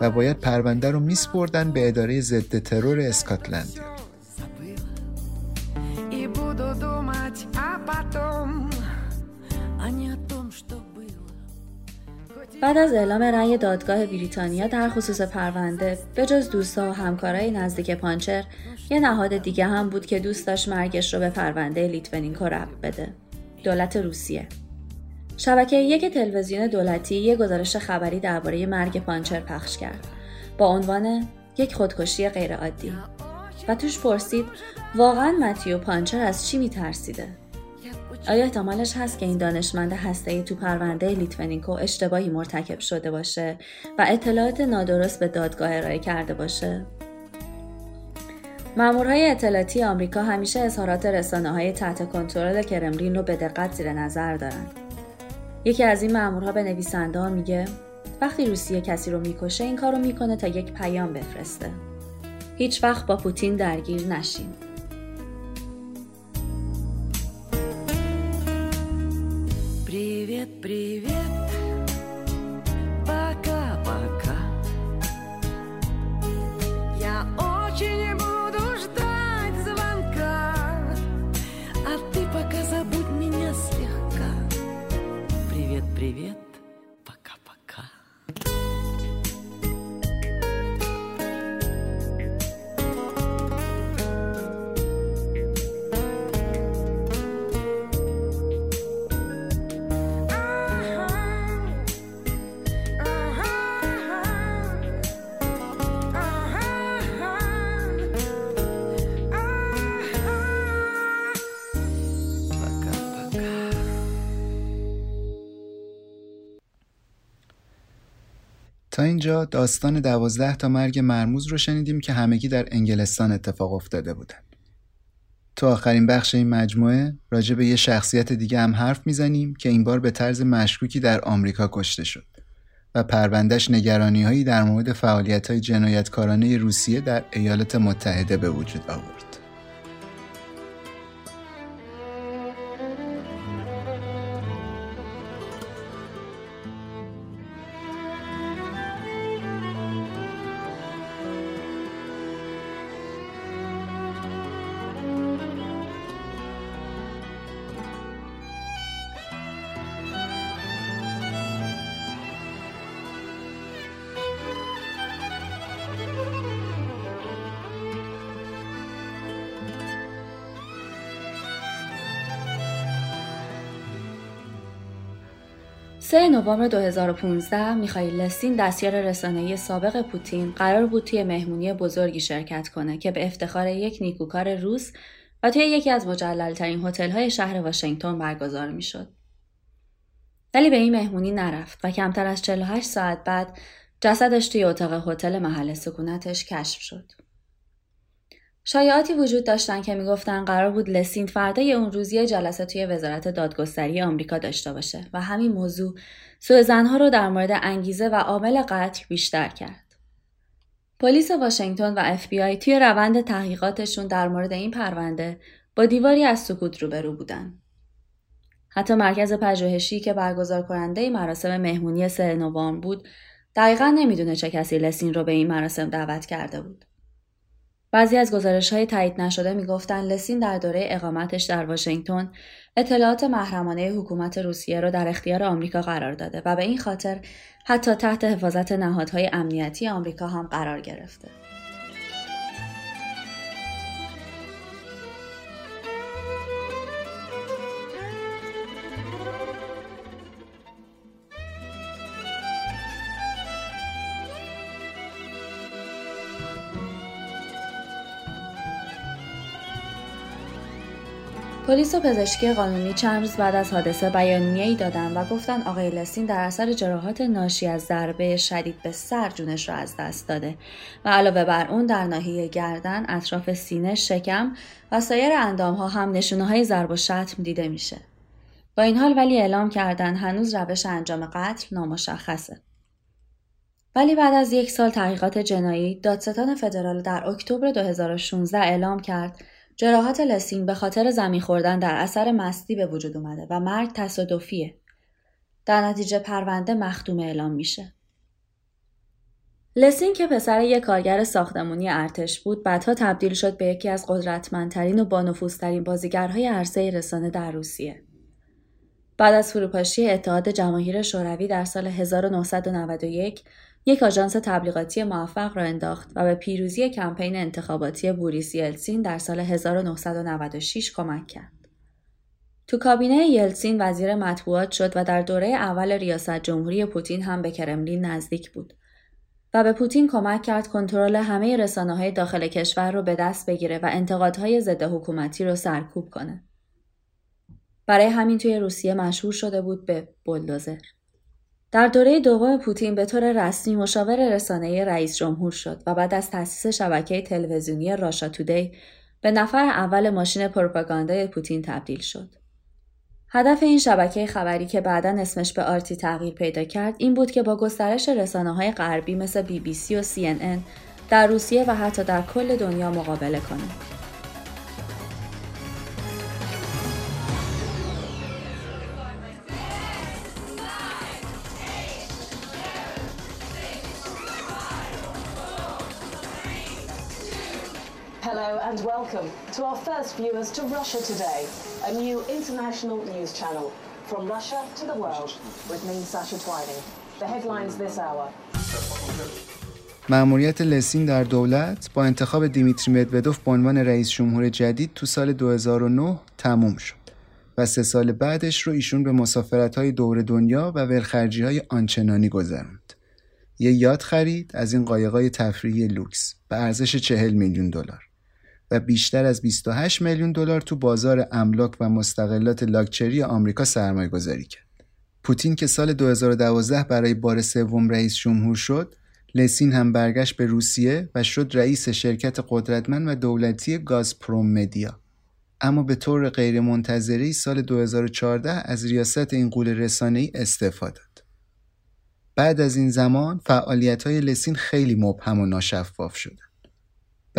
و باید پرونده رو میسپردن به اداره ضد ترور اسکاتلند. بعد از اعلام رأی دادگاه بریتانیا در خصوص پرونده به جز دوستا و همکارای نزدیک پانچر یه نهاد دیگه هم بود که دوست داشت مرگش رو به پرونده لیتویننکو ربط بده. دولت روسیه. شبکه یک تلویزیون دولتی یه گزارش خبری درباره مرگ پانچر پخش کرد با عنوان یک خودکشی غیرعادی و توش پرسید واقعا متیو پانچر از چی میترسیده آیا احتمالش هست که این دانشمند هسته‌ای تو پرونده لیتویننکو اشتباهی مرتکب شده باشه و اطلاعات نادرست به دادگاه ارائه کرده باشه؟ مامورهای اطلاعاتی آمریکا همیشه اظهارات رسانه های تحت کنترل کرملین رو به دقت زیر نظر دارن. یکی از این مامورها به نویسنده ها میگه وقتی روسیه کسی رو میکشه این کار رو میکنه تا یک پیام بفرسته. هیچ وقت با پوتین درگیر نشین. Привет, привет, пока-пока. Я очень تا اینجا داستان دوازده تا مرگ مرموز رو شنیدیم که همگی در انگلستان اتفاق افتاده بودن. تو آخرین بخش این مجموعه راجع به یه شخصیت دیگه هم حرف می‌زنیم که این بار به طرز مشکوکی در آمریکا کشته شد و پروندهش نگرانی هایی در مورد فعالیت های جنایتکارانه روسیه در ایالات متحده به وجود آورد. سه نوامبر 2015 میخائیل لسین دستیار رسانه‌ای سابق پوتین قرار بود توی مهمونی بزرگی شرکت کنه که به افتخار یک نیکوکار روس و توی یکی از مجللترین هتل‌های شهر واشنگتن برگزار می‌شد. ولی به این مهمونی نرفت و کمتر از 48 ساعت بعد جسدش توی اتاق هتل محل سکونتش کشف شد. شایعاتی وجود داشتن که می‌گفتن قرار بود لسین فردای اون روزی جلسه توی وزارت دادگستری آمریکا داشته باشه و همین موضوع سوء زنها رو در مورد انگیزه و عامل قتل بیشتر کرد. پلیس واشنگتن و اف بی آی توی روند تحقیقاتشون در مورد این پرونده با دیواری از سکوت روبرو بودن. حتی مرکز پژوهشی که برگزار کننده مراسم مهمونی سه نوامبر بود دقیقا نمی‌دونه چه کسی لسین رو به این مراسم دعوت کرده بود. بعضی از گزارش های تایید نشده می‌گفتند لسین در دوره اقامتش در واشنگتن اطلاعات محرمانه حکومت روسیه را در اختیار آمریکا قرار داده و به این خاطر حتی تحت حفاظت نهادهای امنیتی آمریکا هم قرار گرفته. پلیس و پزشکی قانونی چند روز بعد از حادثه بیانیه ای دادن و گفتن آقای لسین در اثر جراحات ناشی از ضربه شدید به سر جونش را از دست داده و علاوه بر اون در ناحیه گردن، اطراف سینه، شکم و سایر اندام ها هم نشونه های ضرب و شتم دیده میشه. با این حال ولی اعلام کردن هنوز روش انجام قتل نامشخصه. ولی بعد از یک سال تحقیقات جنایی دادستان فدرال در اکتبر 2016 اعلام کرد جراحات لسین به خاطر زمین خوردن در اثر مستی به وجود اومده و مرگ تصادفیه. در نتیجه پرونده مختوم اعلام میشه. لسین که پسر یک کارگر ساختمونی ارتش بود بعدها تبدیل شد به یکی از قدرتمندترین و بانفوذترین بازیگرهای عرصه رسانه در روسیه. بعد از فروپاشی اتحاد جماهیر شوروی در سال 1991 یک آژانس تبلیغاتی موفق را انداخت و به پیروزی کمپین انتخاباتی بوریس یلسین در سال 1996 کمک کرد. تو کابینه یلسین وزیر مطبوعات شد و در دوره اول ریاست جمهوری پوتین هم به کرملین نزدیک بود و به پوتین کمک کرد کنترل همه رسانه های داخل کشور رو به دست بگیره و انتقادهای ضد حکومتی رو سرکوب کنه. برای همین توی روسیه مشهور شده بود به بلدوزر. در دوره دوم پوتین به طور رسمی مشاور رسانه رئیس جمهور شد و بعد از تأسیس شبکه تلویزیونی راشا تودی به نفر اول ماشین پروپاگاندای پوتین تبدیل شد. هدف این شبکه خبری که بعدا اسمش به آرتی تغییر پیدا کرد این بود که با گسترش رسانه های غربی مثل بی بی سی و سی ان ان در روسیه و حتی در کل دنیا مقابله کنه. And welcome to our first viewers to Russia Today, a new international news channel. From Russia to the world, with me, Sasha Twining. The headlines this hour. مأموریت لسین در دولت با انتخاب دیمیتری مدودوف به عنوان رئیس جمهور جدید تو سال 2009 تموم شد و سه سال بعدش رو ایشون به مسافرت های دور دنیا و ولخرجی های آنچنانی گذراند. یه یاد خرید از این قایقای تفریحی لوکس به ارزش 40 میلیون دلار. و بیشتر از 28 میلیون دلار تو بازار املاک و مستقلات لاکچری آمریکا سرمایه گذاری کرد. پوتین که سال 2012 برای بار سوم رئیس جمهور شد، لسین هم برگشت به روسیه و شد رئیس شرکت قدرتمند و دولتی گازپروم مدیا. اما به طور غیرمنتظره سال 2014 از ریاست این قول رسانه‌ای استعفا داد. بعد از این زمان فعالیت های لسین خیلی مبهم و ناشفاف شد.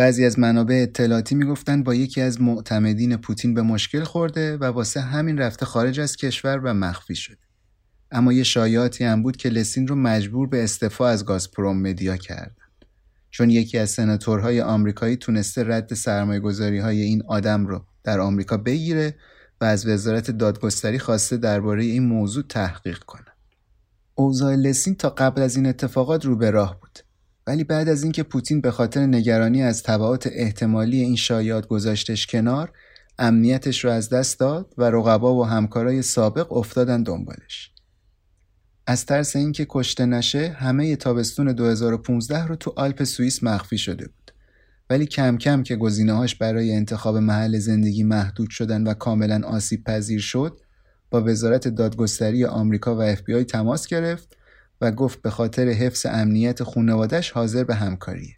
بعضی از منابع اطلاعاتی می‌گفتند با یکی از معتمدین پوتین به مشکل خورده و واسه همین رفته خارج از کشور و مخفی شده. اما یه شایعاتی هم بود که لسین رو مجبور به استعفا از گازپروم مدیا کردن. چون یکی از سناتورهای آمریکایی تونسته رد سرمایه های این آدم رو در آمریکا بگیره و از وزارت دادگستری خواسته درباره این موضوع تحقیق کنه. اوضاع لسین تا قبل از این اتفاقات رو به راه بود. ولی بعد از اینکه پوتین به خاطر نگرانی از تبعات احتمالی این شایعات گذاشتش کنار امنیتش رو از دست داد و رقبا و همکارای سابق افتادن دنبالش. از ترس اینکه کشته نشه همه تابستون 2015 رو تو آلپ سوئیس مخفی شده بود. ولی کم کم که گزینه‌هاش برای انتخاب محل زندگی محدود شدن و کاملا آسیب پذیر شد با وزارت دادگستری آمریکا و اف تماس گرفت و گفت به خاطر حفظ امنیت خونوادش حاضر به همکاریه.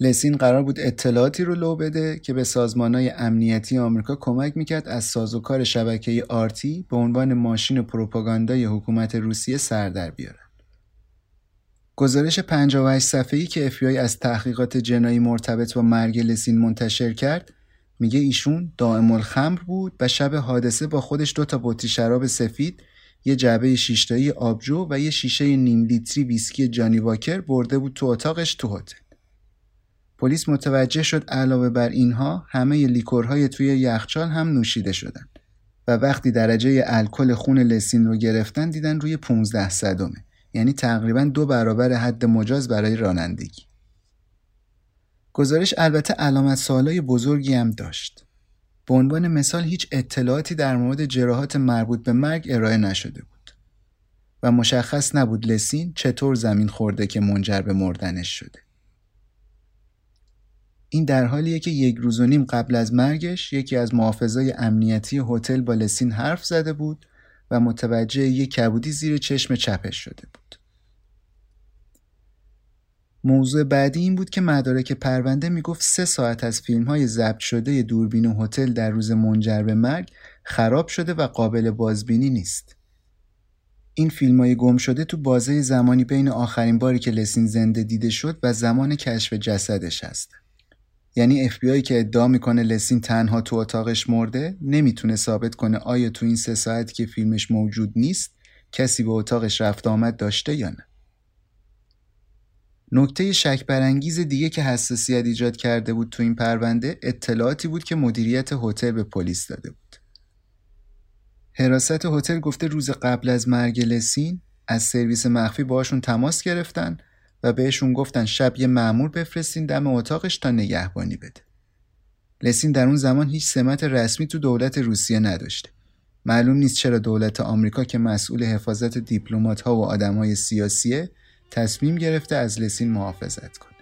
لسین قرار بود اطلاعاتی رو لو بده که به سازمانهای امنیتی آمریکا کمک می‌کرد از سازوکار شبکه آرتی به عنوان ماشین پروپاگاندای حکومت روسیه سر در بیارن. گزارش 58 صفحه‌ای که افیای از تحقیقات جنایی مرتبط با مرگ لسین منتشر کرد میگه ایشون دائم الخمر بود و شب حادثه با خودش دو تا بطری شراب سفید یه جعبه شیشتایی آبجو و یه شیشه نیم لیتری ویسکی جانی واکر برده بود تو اتاقش تو هتل. پلیس متوجه شد علاوه بر اینها همه لیکورهای توی یخچال هم نوشیده شدن و وقتی درجه الکل خون لسین رو گرفتن دیدن روی 15 صدمه یعنی تقریبا دو برابر حد مجاز برای رانندگی. گزارش البته علامت سوالای بزرگی هم داشت. به عنوان مثال هیچ اطلاعاتی در مورد جراحات مربوط به مرگ ارائه نشده بود و مشخص نبود لسین چطور زمین خورده که منجر به مردنش شده. این در حالیه که یک روز و نیم قبل از مرگش یکی از محافظای امنیتی هتل با لسین حرف زده بود و متوجه یک کبودی زیر چشم چپش شده بود. موضوع بعدی این بود که مدارک پرونده می‌گفت سه ساعت از فیلم های ضبط شده دوربین و هتل در روز منجر به مرگ خراب شده و قابل بازبینی نیست. این فیلم های گم شده تو بازه زمانی بین آخرین باری که لسین زنده دیده شد و زمان کشف جسدش هست. یعنی اف بی که ادعا می‌کنه لسین تنها تو اتاقش مرده نمی‌تونه ثابت کنه آیا تو این سه ساعتی که فیلمش موجود نیست کسی به اتاقش رفت آمد داشته یا نه. نکته شک برانگیز دیگه که حساسیت ایجاد کرده بود تو این پرونده اطلاعاتی بود که مدیریت هتل به پلیس داده بود. حراست هتل گفته روز قبل از مرگ لسین از سرویس مخفی باشون تماس گرفتن و بهشون گفتن شب یه معمور بفرستین دم اتاقش تا نگهبانی بده. لسین در اون زمان هیچ سمت رسمی تو دولت روسیه نداشته. معلوم نیست چرا دولت آمریکا که مسئول حفاظت دیپلمات ها و آدم های سیاسیه تصمیم گرفته از لسین محافظت کنه.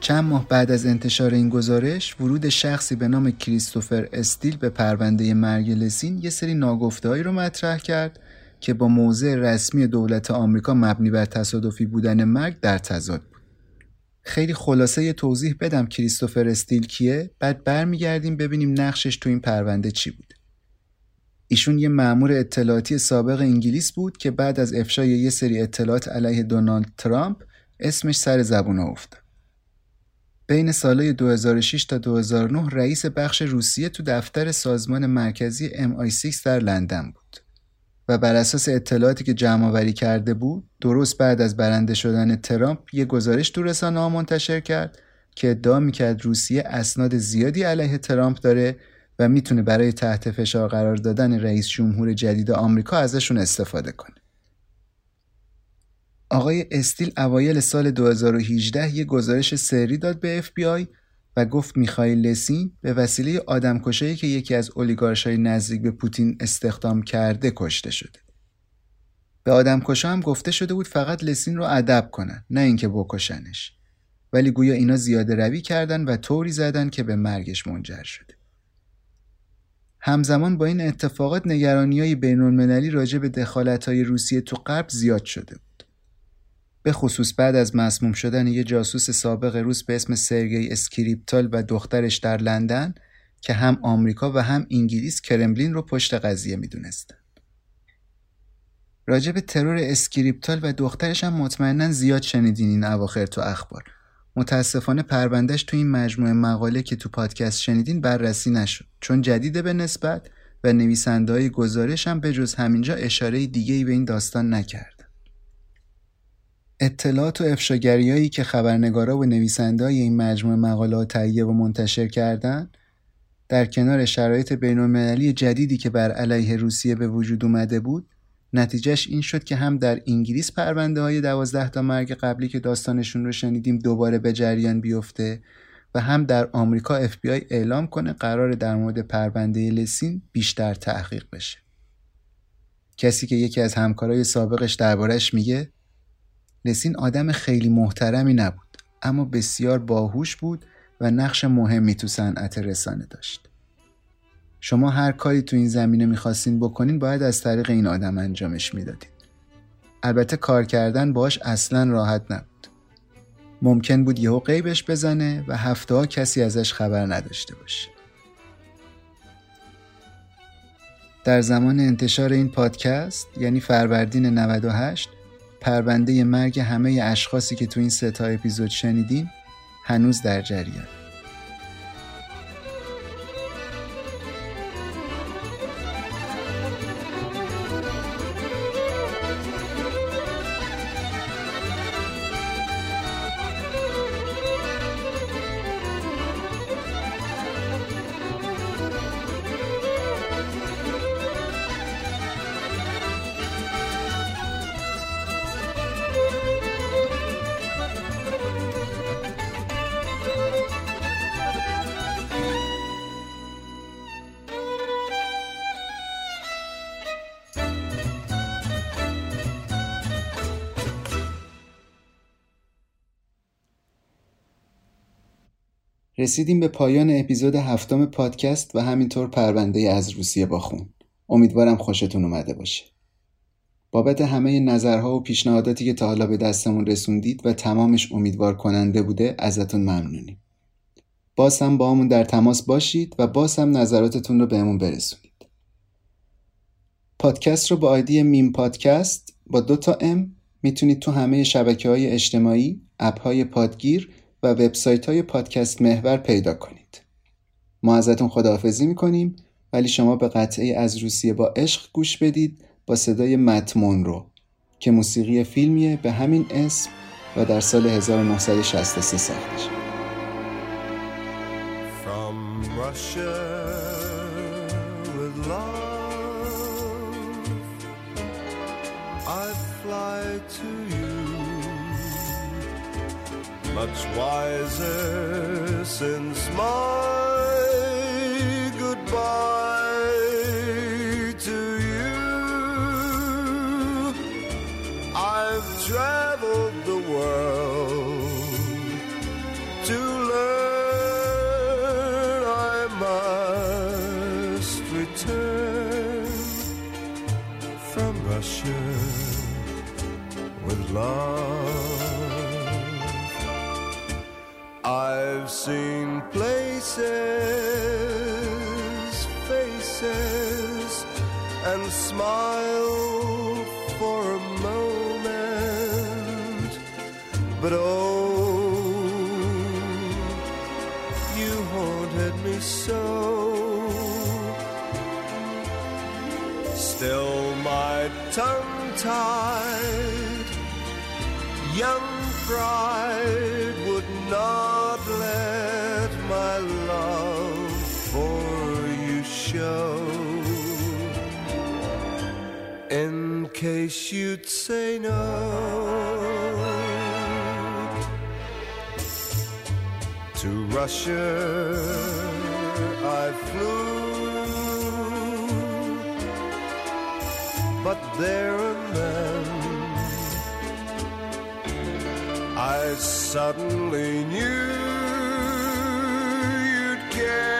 چند ماه بعد از انتشار این گزارش ورود شخصی به نام کریستوفر استیل به پرونده مرگ لسین یه سری ناگفتهایی رو مطرح کرد که با موضع رسمی دولت آمریکا مبنی بر تصادفی بودن مرگ در تضاد بود. خیلی خلاصه یه توضیح بدم کریستوفر استیل کیه بعد برمیگردیم ببینیم نقشش تو این پرونده چی بود. ایشون یه مأمور اطلاعاتی سابق انگلیس بود که بعد از افشای یه سری اطلاعات علیه دونالد ترامپ اسمش سر زبون افتاد. بین سالهای 2006 تا 2009 رئیس بخش روسیه تو دفتر سازمان مرکزی MI6 در لندن بود و بر اساس اطلاعاتی که جمع آوری کرده بود درست بعد از برنده شدن ترامپ یه گزارش تو رسانه منتشر کرد که ادعا می‌کرد روسیه اسناد زیادی علیه ترامپ داره و می‌تونه برای تحت فشار قرار دادن رئیس جمهور جدید آمریکا ازشون استفاده کنه. آقای استیل اوایل سال 2018 یه گزارش سری داد به FBI و گفت میخائیل لسین به وسیله آدمکشایی که یکی از اولیگارشای نزدیک به پوتین استخدام کرده کشته شده. به آدمکشا هم گفته شده بود فقط لسین رو ادب کنن نه اینکه بکشنش. ولی گویا اینا زیاده روی کردن و طوری زدن که به مرگش منجر شده. همزمان با این اتفاقات نگرانی های بین المللی راجع به دخالت های روسیه تو غرب زیاد شده بود. به خصوص بعد از مسموم شدن یه جاسوس سابق روس به اسم سرگئی اسکریپال و دخترش در لندن که هم آمریکا و هم انگلیس کرملین رو پشت قضیه می‌دونستن. راجع به ترور اسکریپال و دخترش هم مطمئنا زیاد شنیدین این اواخر تو اخبار. متاسفانه پروندهش تو این مجموعه مقاله که تو پادکست شنیدین بررسی نشد چون جدیده به نسبت و نویسنده های گزارش هم به جز همینجا اشاره‌ای دیگه به این داستان نکرد. اطلاعات و افشاگریایی که خبرنگارا و نویسنده‌های این مجموعه مقالات تهیه و منتشر کردند در کنار شرایط بین‌المللی جدیدی که بر علیه روسیه به وجود اومده بود نتیجهش این شد که هم در انگلیس پرونده های دوازده تا مرگ قبلی که داستانشون رو شنیدیم دوباره به جریان بیفته و هم در آمریکا FBI اعلام کنه قرار در مورد پرونده لسین بیشتر تحقیق بشه. کسی که یکی از همکارای سابقش دربارش میگه لسین آدم خیلی محترمی نبود اما بسیار باهوش بود و نقش مهمی تو صنعت رسانه داشت. شما هر کاری تو این زمینه می‌خواستین بکنین باید از طریق این آدم انجامش می‌دادین. البته کار کردن باش اصلا راحت نبود. ممکن بود یهو قیبش بزنه و هفته ها کسی ازش خبر نداشته باشه. در زمان انتشار این پادکست یعنی فروردین 98 پرونده مرگ همه اشخاصی که تو این سه تا اپیزود شنیدیم هنوز در جریان. رسیدیم به پایان اپیزود هفتم پادکست و همینطور پرونده از روسیه با خون. امیدوارم خوشتون اومده باشه. بابت همه نظرها و پیشنهاداتی که تا حالا به دستمون رسوندید و تمامش امیدوار کننده بوده ازتون ممنونیم. باز هم با همون در تماس باشید و باز هم نظراتتون رو بهمون برسونید. پادکست رو با آیدی میم پادکست با دو تا ام می‌تونید تو همه شبکه های اجتماعی، اپ های پادگیر و وبسایت های پادکست محور پیدا کنید. ما ازتون خداحافظی می‌کنیم ولی شما به قطعه از روسیه با عشق گوش بدید با صدای متمون رو که موسیقی فیلمیه به همین اسم و در سال 1963 ساخته شد. From Russia with love, I fly to you, much wiser since my seen places, faces, and smiled for a moment, but oh, you haunted me so. Still, my tongue tied, young pride case you'd say no. To Russia I flew, but there and then I suddenly knew you'd care